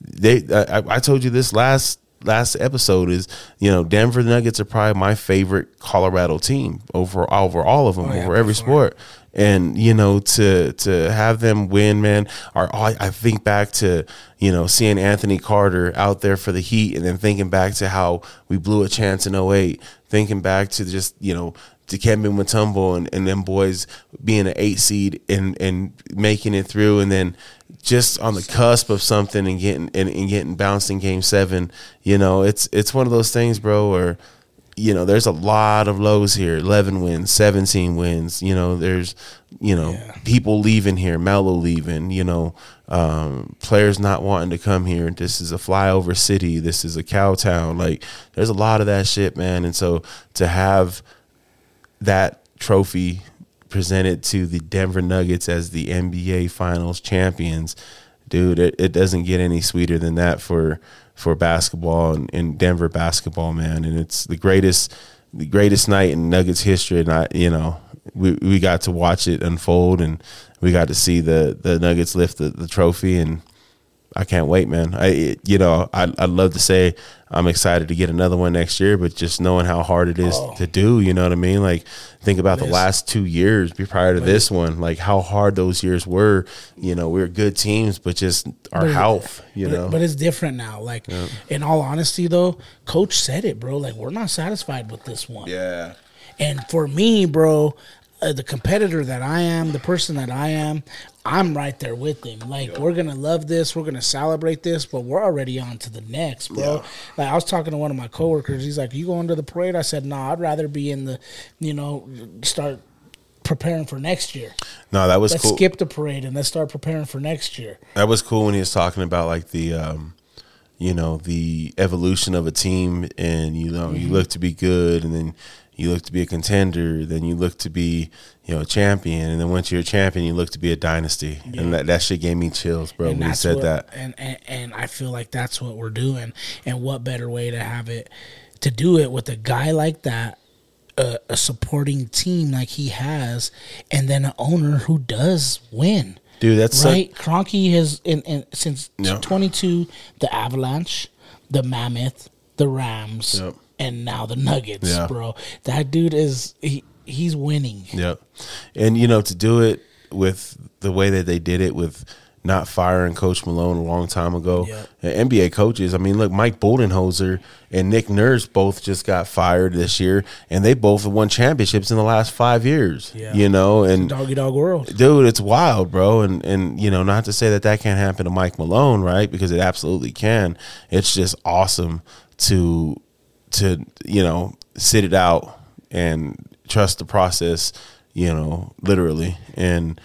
they, I, I told you this last last episode is, you know, Denver Nuggets are probably my favorite Colorado team over over all of them, Oh, yeah, over every sport. And you know to to have them win, man. Or I I think back to you know seeing Anthony Carter out there for the Heat, and then thinking back to how we blew a chance in 08, thinking back to just you know Dikembe Mutombo and, and them boys being an eight seed and and making it through, and then just on the cusp of something and getting and, and getting bounced in Game Seven. You know, it's it's one of those things, bro, where you know there's a lot of lows here 11 wins 17 wins you know there's you know Yeah. people leaving here Melo leaving you know um, players not wanting to come here this is a flyover city this is a cow town like there's a lot of that shit man and so to have that trophy presented to the Denver Nuggets as the NBA Finals champions, dude, it, it doesn't get any sweeter than that for for basketball and, and Denver basketball, man. And it's the greatest the greatest night in Nuggets history. And I, you know, we we got to watch it unfold, and we got to see the the Nuggets lift the, the trophy and. I can't wait, man. I, it- you know, I, I'd love to say I'm excited to get another one next year, but just knowing how hard it is Oh. to do, you know what I mean? Like, think about the last two years prior to this one, like how hard those years were. You know, we were good teams, but just our But health, you but, know. but it's different now. Like, in all honesty, though, Coach said it, bro. Like, we're not satisfied with this one. yeah. And for me, bro, uh, the competitor that I am, the person that I am, I'm right there with them. Like we're gonna love this, we're gonna celebrate this, but we're already on to the next, bro. Yeah. Like I was talking to one of my coworkers. He's like, "You going to the parade?" I said, "Nah, I'd rather be in the, you know, start preparing for next year. No, that was Let's cool. skip the parade and let's start preparing for next year." That was cool when he was talking about like the, um, you know, the evolution of a team, and you know, you look to be good, and then you look to be a contender, then you look to be, you know, a champion, and then once you're a champion, you look to be a dynasty, and that, that shit gave me chills, bro. And when he said what- that. and, and and I feel like that's what we're doing. And what better way to have it to do it with a guy like that, a, a supporting team like he has, and then an owner who does win. Dude, that's right. Kroenke has in, in since Yeah. twenty two, the Avalanche, the Mammoth, the Rams, Yep. And now the Nuggets, Yeah. bro. That dude is he, he's winning. Yep. And you know, to do it with the way that they did it with not firing Coach Malone a long time ago. Yep. NBA coaches, I mean, look, Mike Budenholzer and Nick Nurse both just got fired this year, and they both have won championships in the last five years. Yeah. You know, and Doggy dog world. dude, it's wild, bro. And and you know, not to say that that can't happen to Mike Malone, right? Because it absolutely can. It's just awesome to to you know sit it out and trust the process. You know, literally, and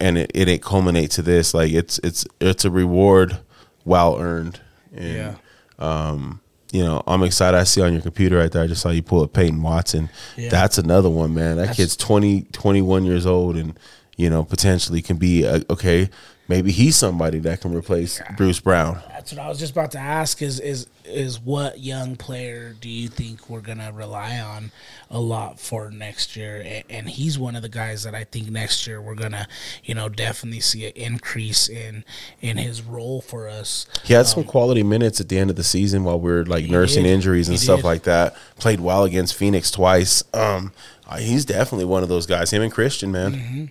and it, it, it culminate to this. Like it's it's it's a reward well earned. And, Yeah. Um, you know, I'm excited. I see on your computer right there. I just saw you pull up Peyton Watson. Yeah. That's another one, man. That That's- kid's 20, 21 years old, and you know potentially can be a, okay. Maybe he's somebody that can replace Bruce Brown. That's what I was just about to ask. Is is is what young player do you think we're gonna rely on a lot for next year? And he's one of the guys that I think next year we're gonna, you know, definitely see an increase in in his role for us. He had some quality minutes at the end of the season while we are like nursing did. injuries and He stuff did. like that. Played well against Phoenix twice. Um, uh, he's definitely one of those guys. Him and Christian, man. Mm-hmm.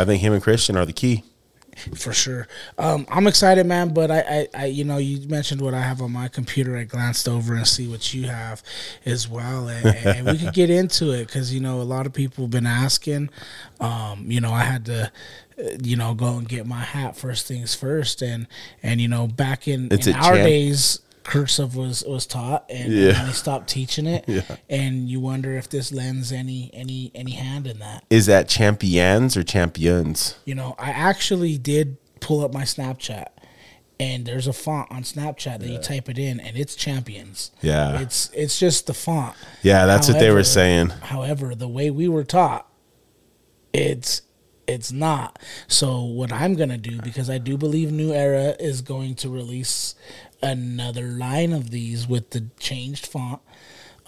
I think him and Christian are the key. For sure. Um, I'm excited, man. But I, I, I, you know, you mentioned what I have on my computer. I glanced over and see what you have as well, and, and we could get into it because you know a lot of people have been asking. Um, you know, I had to, uh, you know, go and get my hat first things first, and and you know, back in, in our champ- days. Cursive was was taught, and, Yeah. and they stopped teaching it. Yeah. And you wonder if this lends any any any hand in that. Is that champions or champions? You know, I actually did pull up my Snapchat, and there's a font on Snapchat that you type it in, and it's Champions. Yeah. it's it's just the font. Yeah, that's what they were saying. However, the way we were taught, it's it's not. So what I'm gonna do because I do believe New Era is going to release another line of these with the changed font.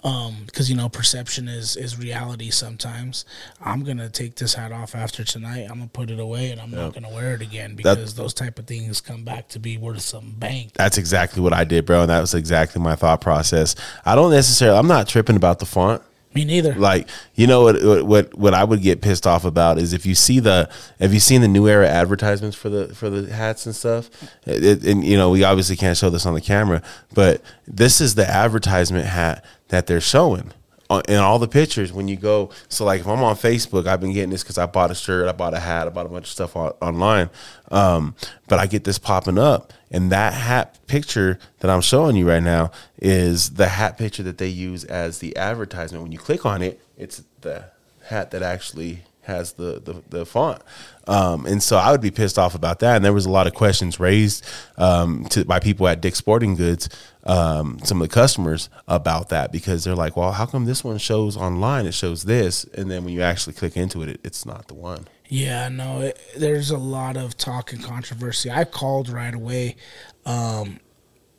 Um, because you know perception is is reality sometimes. I'm gonna take this hat off after tonight. I'm gonna put it away and I'm not gonna wear it again because those type of things come back to be worth some bank. That's exactly what I did, bro. And that was exactly my thought process. I don't necessarily, I'm not tripping about the font. Me neither. Like, you know what, what what I would get pissed off about is if you see the have you seen the new era advertisements for the for the hats and stuff? It, and you know, we obviously can't show this on the camera, but this is the advertisement hat that they're showing in all the pictures when you go. So, like, if I'm on Facebook, I've been getting this because I bought a shirt, I bought a hat, I bought a bunch of stuff on, online. Um, but I get this popping up, and that hat picture that I'm showing you right now is the hat picture that they use as the advertisement. When you click on it, it's the hat that actually has the the, the font. Um, and so I would be pissed off about that. And there was a lot of questions raised um, to by people at Dick's Sporting Goods, um, some of the customers about that because they're like, "Well, how come this one shows online? It shows this, and then when you actually click into it, it it's not the one." Yeah, no, it, there's a lot of talk and controversy. I called right away um,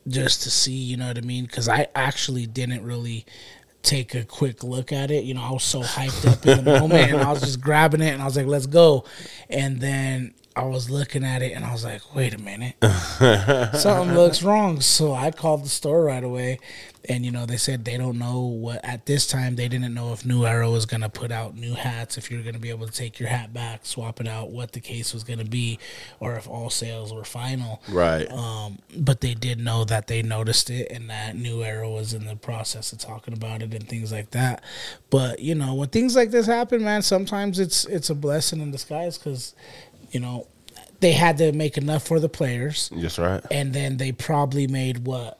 just to see, you know what I mean? Because I actually didn't really take a quick look at it. You know, I was so hyped up in the moment and I was just grabbing it and I was like, let's go. And then I was looking at it and I was like, wait a minute, something looks wrong. So I called the store right away, and you know they said they don't know what at this time they didn't know if New Era was gonna put out new hats, if you're gonna be able to take your hat back, swap it out, what the case was gonna be, or if all sales were final. Right. Um, but they did know that they noticed it and that New Era was in the process of talking about it and things like that. But you know, when things like this happen, man, sometimes it's it's a blessing in disguise because you know they had to make enough for the players, Just right. and then they probably made what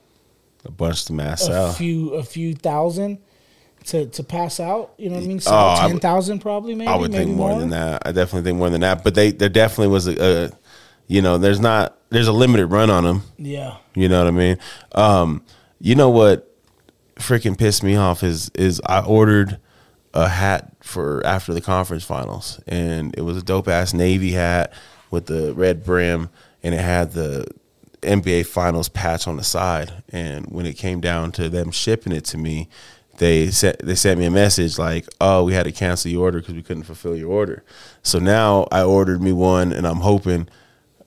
A bunch to mass a out. few a few thousand to to pass out. You know what I mean? So Oh, ten would- probably maybe. I would maybe think more, than that. I definitely think more than that. But they there definitely was a, a you know, there's not there's a limited run on them. Yeah. You know what I mean? Um, you know what freaking pissed me off is is I ordered a hat for after the conference finals. And it was a dope ass navy hat with the red brim and it had the NBA finals patch on the side. And when it came down to them shipping it to me they sent they sent me a message like oh we had to cancel your order because we couldn't fulfill your order. So now I ordered me one and I'm hoping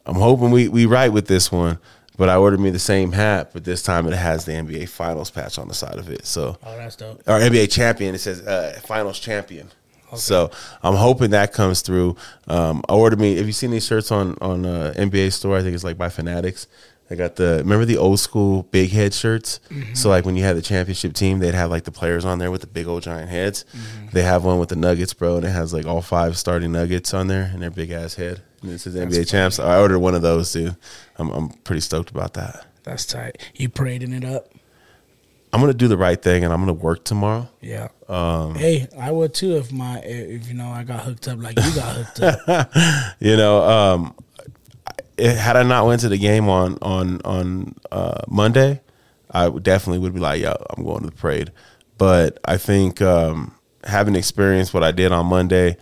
I'm hoping we we right with this one. But I ordered me the same hat, but this time it has the NBA Finals patch on the side of it. So Oh, that's dope. or NBA champion. It says uh, Finals champion. So I'm hoping that comes through. Um, I ordered me. Have you seen these shirts on on uh, NBA store? I think it's like by Fanatics. I got the remember the old school big head shirts. So like when you had the championship team, they'd have like the players on there with the big old giant heads. They have one with the Nuggets, bro, and it has like all five starting Nuggets on there and their big ass head. And it says NBA champs. I ordered one of those too. I'm I'm pretty stoked about that. That's tight. You parading it up. I'm gonna do the right thing and I'm gonna work tomorrow. Yeah. Um, hey, I would too if my if you know I got hooked up like you got hooked up. you know, um, it, had I not went to the game on on on uh, Monday, I definitely would be like, "Yo, I'm going to the parade." But I think um, having experienced what I did on Monday,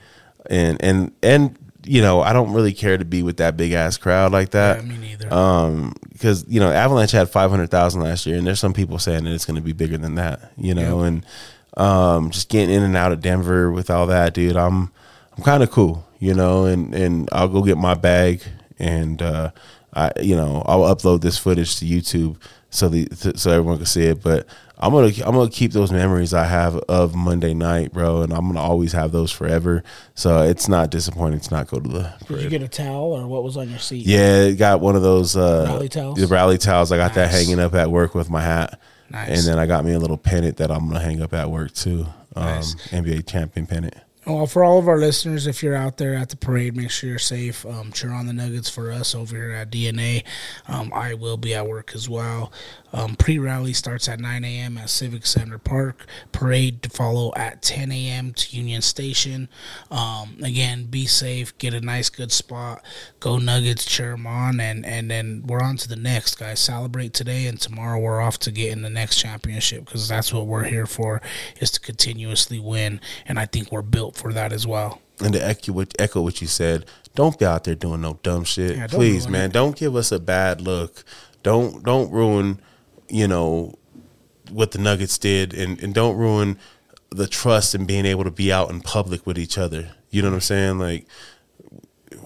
and and and you know, I don't really care to be with that big ass crowd like that. Yeah, me neither. Um, because you know, Avalanche had five hundred thousand last year, and there's some people saying that it's going to be bigger than that. You know, Yeah. and um, just getting in and out of Denver with all that, dude. I'm I'm kind of cool, you know, and and I'll go get my bag, and uh, I, you know, I'll upload this footage to YouTube so the so everyone can see it. But I'm gonna I'm gonna keep those memories I have of Monday night, bro, and I'm gonna always have those forever. So it's not disappointing to not go to the Did you get a towel or what was on your seat? yeah, it got one of those uh, Rally towels? The rally towels. I got that hanging up at work with my hat, Nice. and then I got me a little pennant that I'm gonna hang up at work too. Um, Nice. NBA champion pennant. Well, for all of our listeners, if you're out there at the parade, make sure you're safe. Um, cheer on the Nuggets for us over here at DNA. Um, I will be at work as well. Um, Pre rally starts at 9 a.m. at Civic Center Park. Parade to follow at 10 a.m. to Union Station. Um, again, be safe. Get a nice, good spot. Go Nuggets, cheer 'em on, and and then we're on to the next, guys. Celebrate today, and tomorrow we're off to get in the next championship because that's what we're here for, is to continuously win, and I think we're built for that as well. And to echo what, echo what you said, don't be out there doing no dumb shit, Yeah, please, man. it. Don't give us a bad look. Don't don't ruin, you know, what the Nuggets did, and and don't ruin the trust and being able to be out in public with each other. You know what I'm saying? Like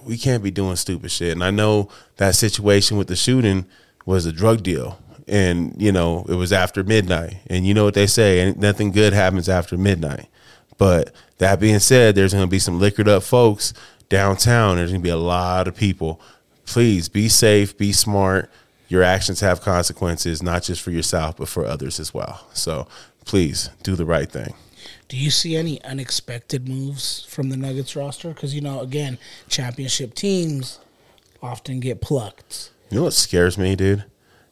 we can't be doing stupid shit. And I know that situation with the shooting was a drug deal. And, you know, it was after midnight. And you know what they say, and nothing good happens after midnight. But that being said, there's gonna be some liquored up folks downtown. There's gonna be a lot of people. Please be safe, be smart. Your actions have consequences, not just for yourself, but for others as well. So please do the right thing. Do you see any unexpected moves from the Nuggets roster? Because you know, again, championship teams often get plucked. You know what scares me, dude?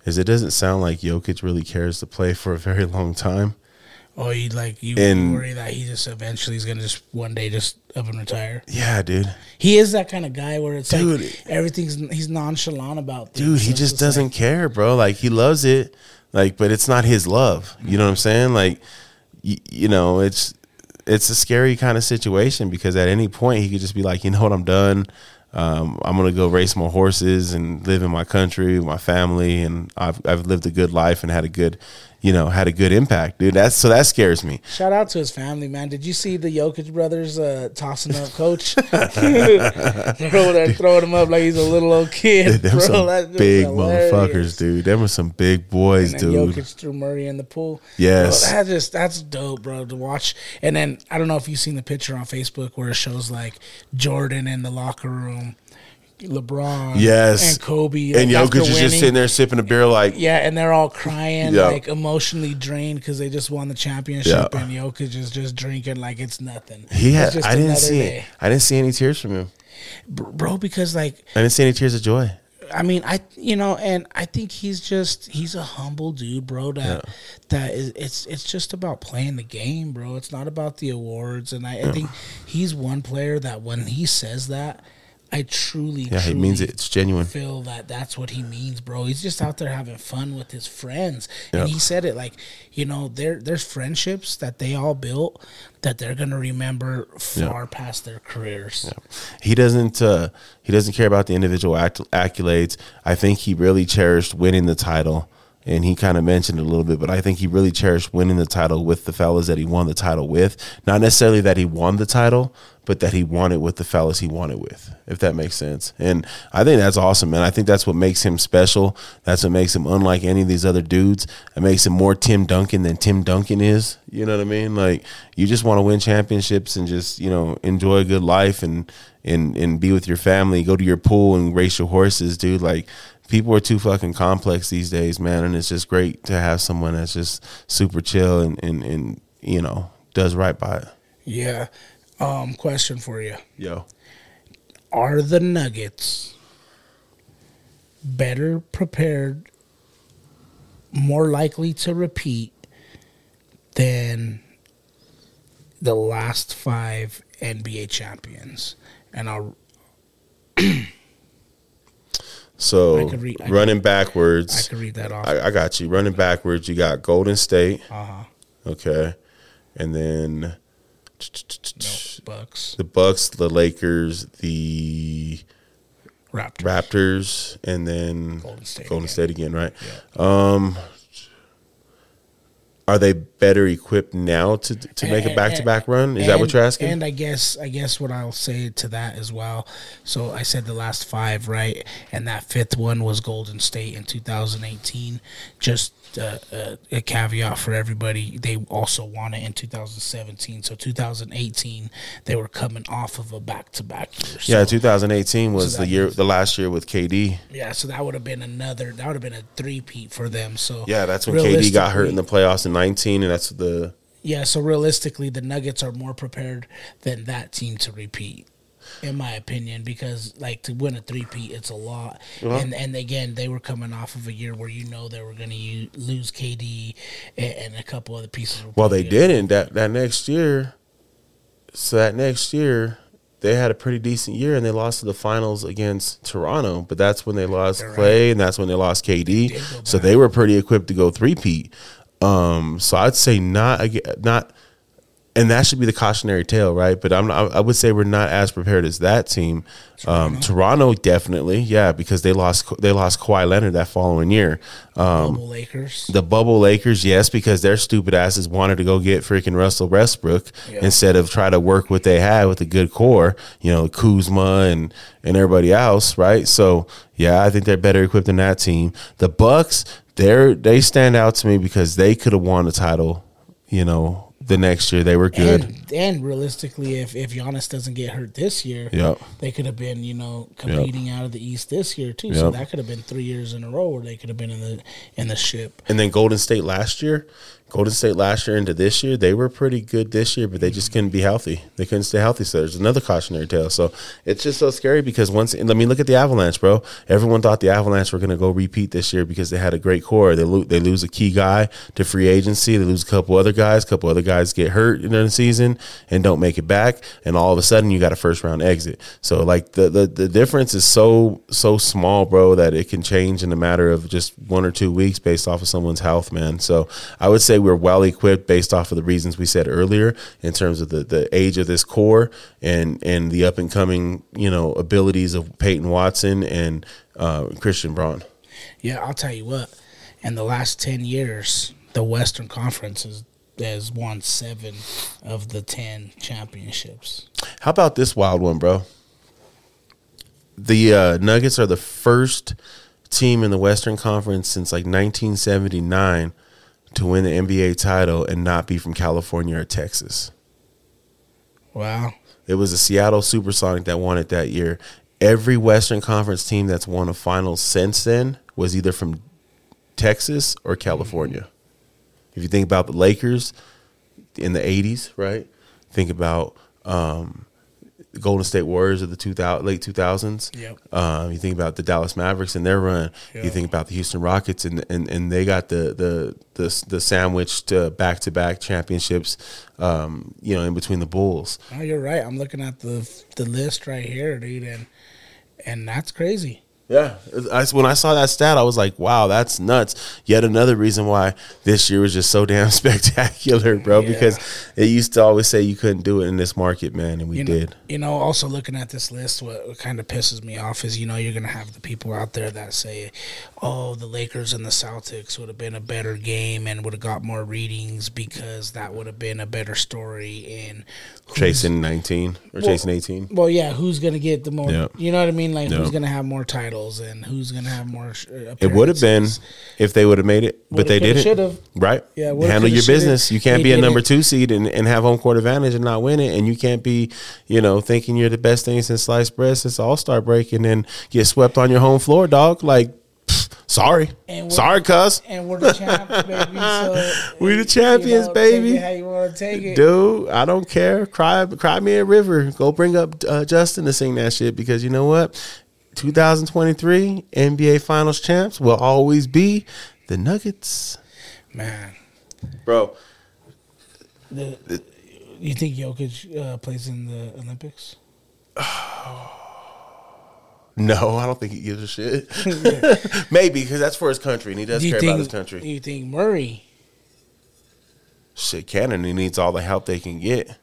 Is it doesn't sound like Jokic really cares to play for a very long time. Or you like you And- worry that he just eventually is gonna just one day just up and retire. Yeah, dude. He is that kind of guy where it's Dude. like everything's he's nonchalant about. Things. Dude, he it's just doesn't like- care, bro. Like he loves it, like, but it's not his love. You know what I'm saying? Like, y- you know, it's it's a scary kind of situation because at any point he could just be like, you know what, I'm done. Um, I'm gonna go race more horses and live in my country, with my family, and I've I've lived a good life and had a good you know, had a good impact, dude. That's so that scares me. Shout out to his family, man. Did you see the Jokic brothers uh, tossing up coach? They're throwing him up like he's a little old kid. Them bro. big motherfuckers, dude. Them were some big boys, And dude. Jokic threw Murray in the pool. Yes. Bro, that just that's dope, bro, to watch. And then I don't know if you've seen the picture on Facebook where it shows like Jordan in the locker room, LeBron, Yes. and Kobe, and like, Jokic is just sitting there sipping a beer, like, Yeah, and they're all crying, Yeah. like emotionally drained because they just won the championship, Yeah. and Jokic is just drinking like it's nothing. he had. I didn't see day. I didn't see any tears from him. Bro. Because like I didn't see any tears of joy. I mean, I you know, and I think he's just he's a humble dude, bro. That that is it's it's just about playing the game, bro. It's not about the awards, and I, I think he's one player that when he says that, I truly Yeah, he means it. It's genuine. feel that that's what he means, bro. He's just out there having fun with his friends, Yeah. and he said it like, you know, there there's friendships that they all built that they're gonna remember far past their careers. He doesn't. Uh, he doesn't care about the individual act- accolades. I think he really cherished winning the title, and he kind of mentioned it a little bit. But I think he really cherished winning the title with the fellas that he won the title with. Not necessarily that he won the title, but that he wanted with the fellas he wanted with. If that makes sense. And I think that's awesome, man. I think that's what makes him special. That's what makes him unlike any of these other dudes. It makes him more Tim Duncan than Tim Duncan is. You know what I mean? Like you just want to win championships and just you know enjoy a good life and and and be with your family. Go to your pool and race your horses, dude. Like people are too fucking complex these days, man. And it's just great to have someone that's just super chill and and and you know does right by it. Yeah. Um, question for you: Yo. Are the Nuggets better prepared, more likely to repeat than the last five NBA champions? And I'll So I could read- I running I backwards, could read that off. I, I got you. Running backwards, you got Golden State, Uh huh. okay, and then No, Bucks, the Bucks, the Lakers, the Raptors, Raptors, and then Golden State. Golden again. State again, right? Yeah. Um, are they better equipped now to to make a back to back run? Is that what you're asking? And I guess I guess what I'll say to that as well. So I said the last five, right? And that fifth one was Golden State in 2018. Just uh, uh, a caveat for everybody: they also won it in 2017. So 2018, they were coming off of a back to back year. So, yeah, 2018 was so the year, means- the last year with KD. yeah. So that would have been another. That would have been a three peat for them. So Yeah, that's when KD got hurt in the playoffs in 19, and that's the Yeah, so realistically, the Nuggets are more prepared than that team to repeat, in my opinion, because like to win a three-peat, it's a lot. Uh-huh. And and again, they were coming off of a year where you know they were going to lose KD and, and a couple other pieces. Well, they didn't. That that next year, so that next year, they had a pretty decent year, and they lost to the finals against Toronto. But that's when they lost Klay, and that's when they lost KD. go So they were pretty equipped to go three peat. Um, so I'd say not not, and that should be the cautionary tale, right? But I'm I would say we're not as prepared as that team. Um, Toronto definitely, yeah, because they lost they lost Kawhi Leonard that following year. Um, Global Lakers. the bubble Lakers, yes, because their stupid asses wanted to go get freaking Russell Westbrook Yeah. instead of try to work what they had with a good core, you know, Kuzma and and everybody else, right? So yeah, I think they're better equipped than that team. The Bucks, they're they stand out to me because they could have won the title, you know, the next year. They were good. And, and realistically, if if Giannis doesn't get hurt this year, Yep. they could have been, you know, competing out of the East this year too. So that could have been three years in a row where they could have been in the in the ship. And then Golden State last year, Golden State last year into this year, they were pretty good this year, but they just couldn't be healthy. They couldn't stay healthy. So there's another cautionary tale. So it's just so scary because once, and let me look at the Avalanche, bro. Everyone thought the Avalanche were going to go repeat this year because they had a great core. They, lo- they lose a key guy to free agency. They lose a couple other guys. A couple other guys get hurt in the season and don't make it back. And all of a sudden, you got a first round exit. So like the, the, the difference is so, so small, bro, that it can change in a matter of just one or two weeks based off of someone's health, man. So I would say we're well equipped based off of the reasons we said earlier in terms of the, the age of this core and and the up and coming you know abilities of Peyton Watson and uh, Christian Braun. Yeah, I'll tell you what. In the last ten years, the Western Conference has has won seven of the ten championships. How about this wild one, bro? The uh, Nuggets are the first team in the Western Conference since like 1979 to win the NBA title and not be from California or Texas. Wow. It was the Seattle Supersonic that won it that year. Every Western Conference team that's won a final since then was either from Texas or California. If you think about the Lakers in the 80s, right? Think about um, the Golden State Warriors of the 2000, late 2000s. Yep. Um, you think about the Dallas Mavericks and their run. Yeah. You think about the Houston Rockets and and, and they got the the the the sandwiched back to back championships. Um, you know, in between the Bulls. Oh, you're right. I'm looking at the the list right here, dude, and and that's crazy. Yeah, I, when I saw that stat, I was like, "Wow, that's nuts!" Yet another reason why this year was just so damn spectacular, bro. Yeah. Because it used to always say you couldn't do it in this market, man, and we you know, did. You know, also looking at this list, what, what kind of pisses me off is you know you're gonna have the people out there that say, "Oh, the Lakers and the Celtics would have been a better game and would have got more readings because that would have been a better story." And who's- Chasing nineteen or Well, chasing eighteen. Well, yeah, who's gonna get the more? Yeah. You know what I mean? Like Yeah. who's gonna have more titles and who's gonna have more? Uh, It would have been if they would have made it, but they didn't. shoulda. Right? Yeah, handle your business. You can't be a number two seed and, and have home court advantage and not win it, and you can't be, you know, thinking you're the best thing since sliced bread since All Star break and then get swept on your home floor, dog. Like, sorry, sorry, cuz. And we're the champs, baby. So We the champions, you know, baby. How you want to take it. Dude, I don't care. Cry, cry me a river. Go bring up uh, Justin to sing that shit because you know what? 2023 NBA Finals champs will always be the Nuggets, Man, bro. the, you think Jokic uh, plays in the Olympics? No, I don't think he gives a shit. Maybe because that's for his country and he does Do care think? about his country. Do you think Murray? Shit, Canada needs all the help they can get.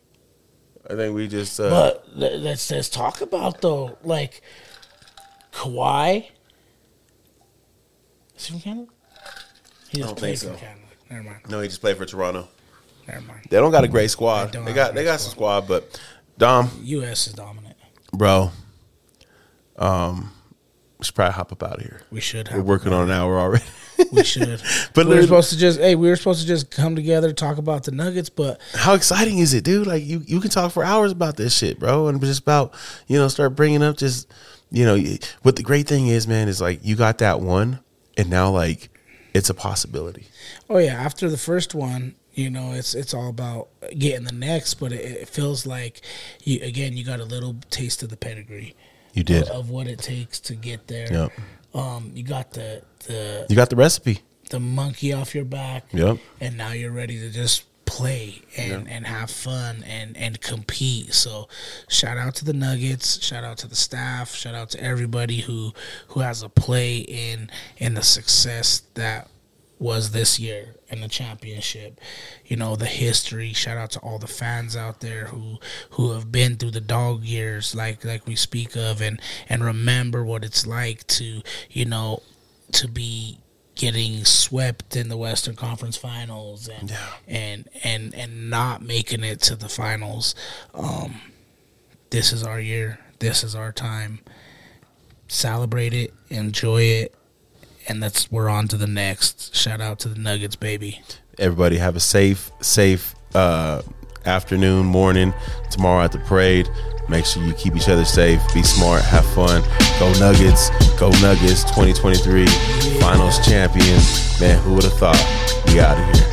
I think we just. Uh, But let's let's talk about though, like Kawhi. Is he from Canada? He I don't played think for so. Canada. Never mind. no, he just played for Toronto. Never mind. They don't got a great squad. They don't They have got a they great got some squad, but Dom, U.S. is dominant. bro, um, we should probably hop up out of here. We should We're have. working on an hour already. We should. But but we were there's- supposed to just. Hey, we were supposed to just come together, talk about the Nuggets, but How exciting is it, dude? Like you, you can talk for hours about this shit, bro, and just about you know start bringing up just you know what the great thing is, man, is like you got that one, and now like it's a possibility. Oh yeah, after the first one, you know, it's it's all about getting the next, but it, it feels like you again you got a little taste of the pedigree You did. of what it takes to get there. Yep. Um, you got the the You got the recipe. the monkey off your back. Yep. And now you're ready to just play and, and have fun and, and compete. So shout out to the Nuggets, shout out to the staff, shout out to everybody who who has a play in in the success that was this year in the championship. You know, the history. Shout out to all the fans out there who who have been through the dog years like like we speak of and and remember what it's like to, you know, to be getting swept in the Western Conference Finals and Yeah. and and and not making it to the finals. Um, this is our year. This is our time. Celebrate it, enjoy it, and let's we're on to the next. Shout out to the Nuggets, baby. Everybody have a safe, safe uh, afternoon, morning tomorrow at the parade. Make sure you keep each other safe. Be smart. Have fun. Go Nuggets. Go Nuggets. 2023 Finals champion. Man, who would have thought? We out of here.